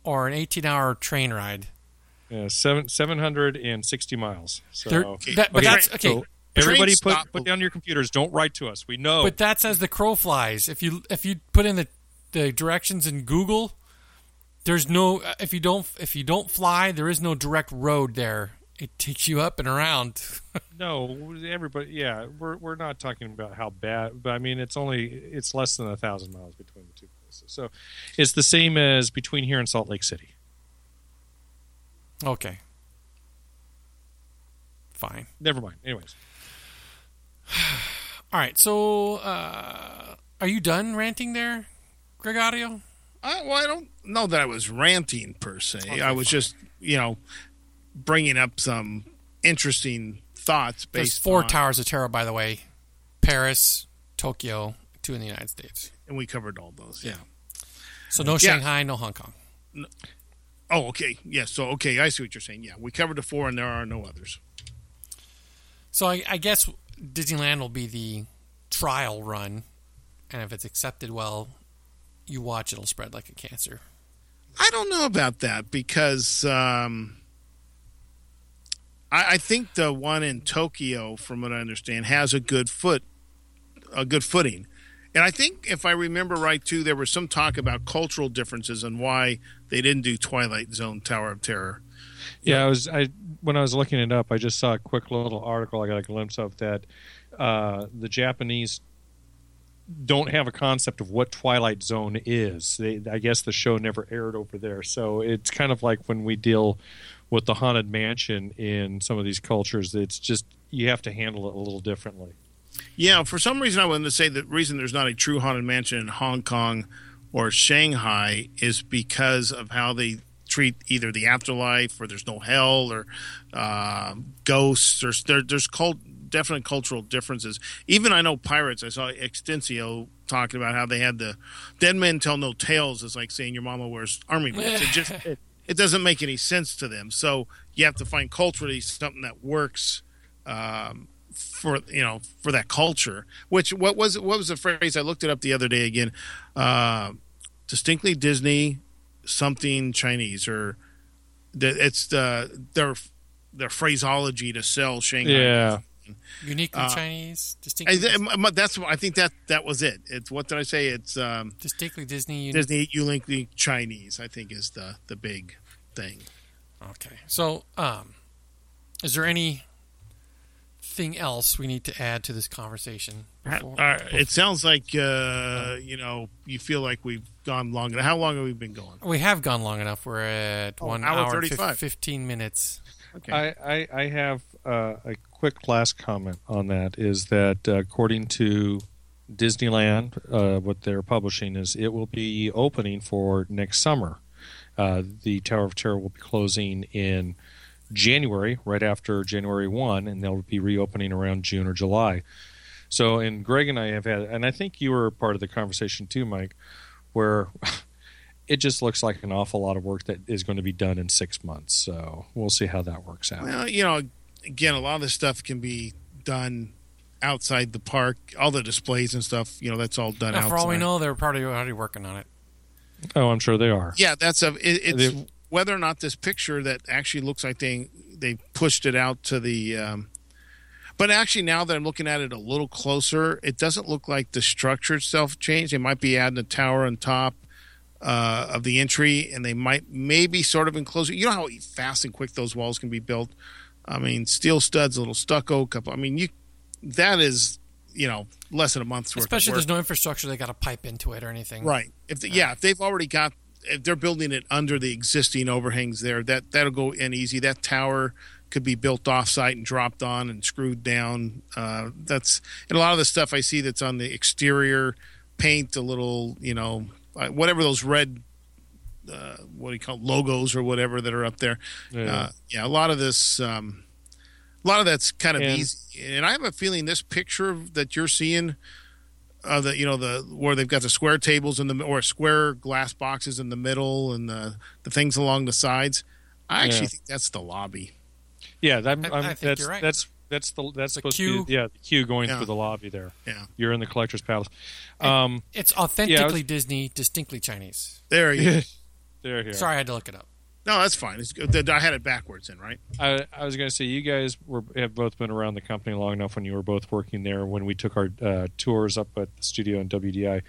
or an 18 hour train ride. Yeah, seven 760 miles. So There- that- but Okay, that's okay. so everybody put stop- put down your computers. Don't write to us. We know. But that's as the crow flies. If you if you put in the, the directions in Google, there's no if you don't if you don't fly, there is no direct road there. It takes you up and around. *laughs* no, everybody. Yeah, we're we're not talking about how bad, but I mean it's only it's less than a thousand miles between the two places. So it's the same as between here and Salt Lake City. okay. Fine. Never mind. Anyways, *sighs* All right. So, uh, are you done ranting there, Gregario? I, well, I don't know that I was ranting per se. Okay, I was fine. just, you know, bringing up some interesting thoughts There's based four on, towers of terror, by the way. Paris, Tokyo, two in the United States. and we covered all those. Yeah. So no Yeah. Shanghai, no Hong Kong. Oh, okay. Yeah. so, okay, I see what you're saying. Yeah, we covered the four, and there are no others. So I, I guess Disneyland will be the trial run, and if it's accepted well, you watch it'll spread like a cancer. I don't know about that because um, I, I think the one in Tokyo, from what I understand, has a good foot, a good footing. And I think, if I remember right, too, there was some talk about cultural differences and why they didn't do Twilight Zone Tower of Terror. yeah, I was I when I was looking it up, I just saw a quick little article I got a glimpse of that uh, the Japanese don't have a concept of what Twilight Zone is. They, I guess the show never aired over there, so it's kind of like when we deal with the haunted mansion in some of these cultures. It's just you have to handle it a little differently. Yeah, for some reason, I wanted to say the reason there's not a true haunted mansion in Hong Kong or Shanghai is because of how they treat either the afterlife or there's no hell or uh, ghosts or there, there's cult, definite cultural differences. Even I know pirates. I saw Extensio talking about how they had the dead men tell no tales. It's like saying your mama wears army boots. It just it, *laughs* it doesn't make any sense to them. So you have to find culturally something that works um, for you know for that culture. Which what was what was the phrase I looked it up the other day again? Uh, distinctly Disney, something Chinese, or the, it's the their their phraseology to sell Shanghai. Yeah. Uniquely Uh, Chinese, I, distinctly, th- that's I think that that was it. It's what did I say? It's um, distinctly Disney. Uni- Disney uniquely Chinese. I think is the the big thing. Okay. So, um, is there anything else we need to add to this conversation? before- Uh, it sounds like uh, you know you feel like we've gone long. enough. How long have we been going? we have gone long enough. We're at Oh, one hour hour, and fif- 35. 15 minutes. Okay. I, I, I have uh, a quick last comment on that is that uh, according to Disneyland, uh, what they're publishing is it will be opening for next summer. Uh, the Tower of Terror will be closing in January, right after January 1, and they'll be reopening around June or July. So, and Greg and I have had, and I think you were part of the conversation too, Mike, where *laughs* it just looks like an awful lot of work that is going to be done in six months. So we'll see how that works out. Well, you know, again, a lot of this stuff can be done outside the park. All the displays and stuff, you know, that's all done Now, outside. for all we know, they're probably already working on it. Oh, I'm sure they are. Yeah, that's a. It, it's They- whether or not this picture that actually looks like they they pushed it out to the. Um, but actually, now that I'm looking at it a little closer, it doesn't look like the structure itself changed. They might be adding a tower on top uh, of the entry, and they might maybe sort of enclose it. You know how fast and quick those walls can be built. I mean, steel studs, a little stucco, couple. I mean, you that is you know less than a month's worth. Especially of if work. there's no infrastructure they got to pipe into it or anything. Right. If the, yeah, if they've already got if they're building it under the existing overhangs there, that that'll go in easy. That tower could be built off site and dropped on and screwed down. Uh, that's and a lot of the stuff I see that's on the exterior paint, a little you know uh, whatever those red. Uh, what do you call it, logos or whatever that are up there? Yeah. Uh, yeah, a lot of this, um, a lot of that's kind of And- easy. And I have a feeling this picture that you're seeing uh, the you know the where they've got the square tables in the or square glass boxes in the middle and the the things along the sides. I actually Yeah. think that's the lobby. Yeah, that, I- I'm, I think that's you're right. that's that's the that's The supposed queue. to be yeah the queue going Yeah. through the lobby there. Yeah, You're in the collector's palace. Um, It's authentically Disney, distinctly Chinese. there you. *laughs* go. there here. Sorry, I had to look it up. No, that's fine. It's good. I had it backwards in right. I, I was going to say you guys were have both been around the company long enough when you were both working there when we took our uh, tours up at the studio in WDI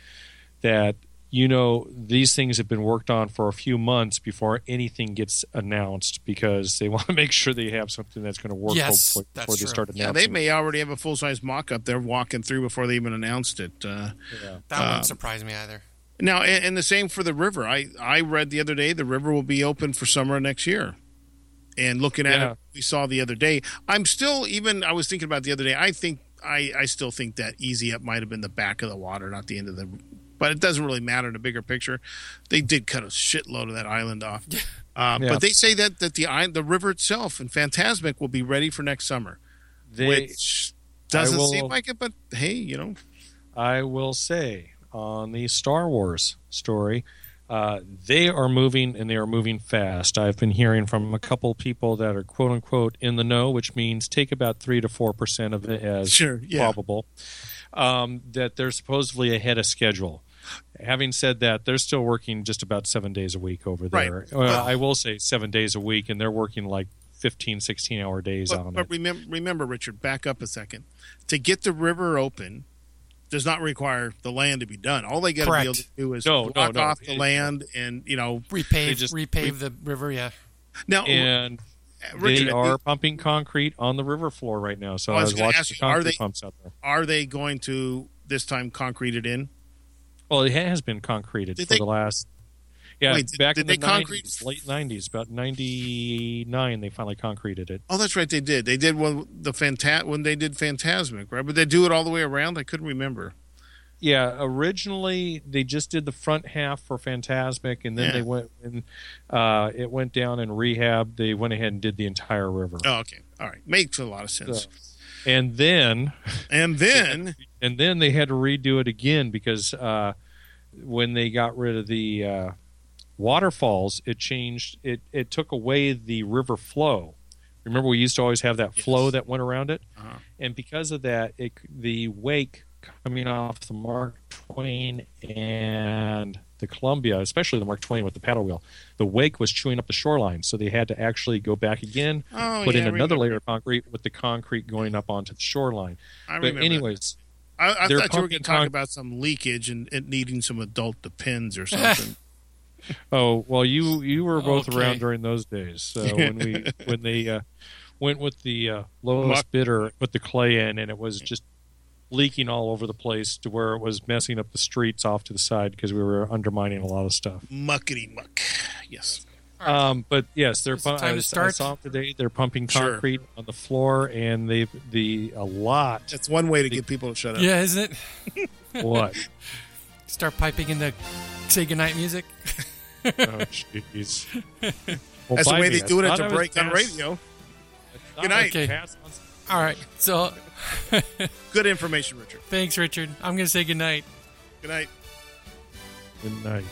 that you know these things have been worked on for a few months before anything gets announced because they *laughs* want to make sure they have something that's going to work Yes, hopefully that's before they true. start Yeah, announcing. they may already have a full size mock up they're walking through before they even announced it. Uh, Yeah. That Um, wouldn't surprise me either. Now, and, and the same for the river. I I read the other day the river will be open for summer next year. And looking at Yeah. it, we saw the other day. I'm still even. I was thinking about the other day. I think I I still think that easy up might have been the back of the water, not the end of the. But it doesn't really matter in the bigger picture. They did cut a shitload of that island off. *laughs* Uh, Yeah. But they say that that the the river itself and Fantasmic will be ready for next summer, They, which doesn't will- seem like it. But hey, you know, I will say on the Star Wars story, uh, they are moving and they are moving fast. I've been hearing from a couple people that are quote unquote in the know, which means take about three to four percent of it as Sure, yeah. probable. Um, that they're supposedly ahead of schedule. Having said that, they're still working just about seven days a week over Right. there. Well, I will say seven days a week, and they're working like 15, 16 hour days But, on but it. remember, remember, Richard, back up a second. To get the river open does not require the land to be done. All they got to be able to do is No, no, block no. off the It- land and you know. Repave, just- repave the river. Yeah, Now, And uh, Richard, they are pumping concrete on the river floor right now. So I I was was, gonna watching ask the you, are they- pumps out there. are they going to this time concrete it in? Well, it has been concreted Did for they- the last. Yeah, Wait, did- back did in the concrete- 90s, late nineties, about ninety nine, they finally concreted it. Oh, that's right, they did. They did when the phanta- when they did Fantasmic, right? But they do it all the way around. I couldn't remember. Yeah, originally they just did the front half for Fantasmic, and then Yeah. they went and uh, it went down in rehab. They went ahead and did the entire river, Oh, okay, all right, makes a lot of sense. and then *laughs* And then, *laughs* and then they had to redo it again because uh, when they got rid of the uh, waterfalls, it changed. It it took away the river flow. Remember, we used to always have that flow that went around it, Uh-huh. and because of that, it, the wake coming off the Mark Twain and the Columbia, especially the Mark Twain with the paddle wheel, the wake was chewing up the shoreline, so they had to actually go back again, Oh, put yeah, in another layer of concrete with the concrete going up onto the shoreline. I But remember. anyways, I, I thought you were going to talk con- about some leakage and it needing some adult depends or *laughs* something. Oh well, you you were both Okay. around during those days. So *laughs* when we when they uh, went with the uh, lowest Muck. bidder, put the clay in, and it was just leaking all over the place to where it was messing up the streets off to the side because we were undermining a lot of stuff. Muckety muck. Yes. Um, but yes, they're Is time I, to I start? saw them today. They're pumping Sure. concrete on the floor, and they the a lot. That's one way to get people to shut up. Yeah, isn't it? what? *laughs* Start piping in the say goodnight music. *laughs* *laughs* Oh jeez. *laughs* Well, That's the way me. they do it I at the break on radio. Good night. was pass on- All right. So *laughs* Good information, Richard. thanks, Richard. I'm going to say goodnight. Good night. Good night.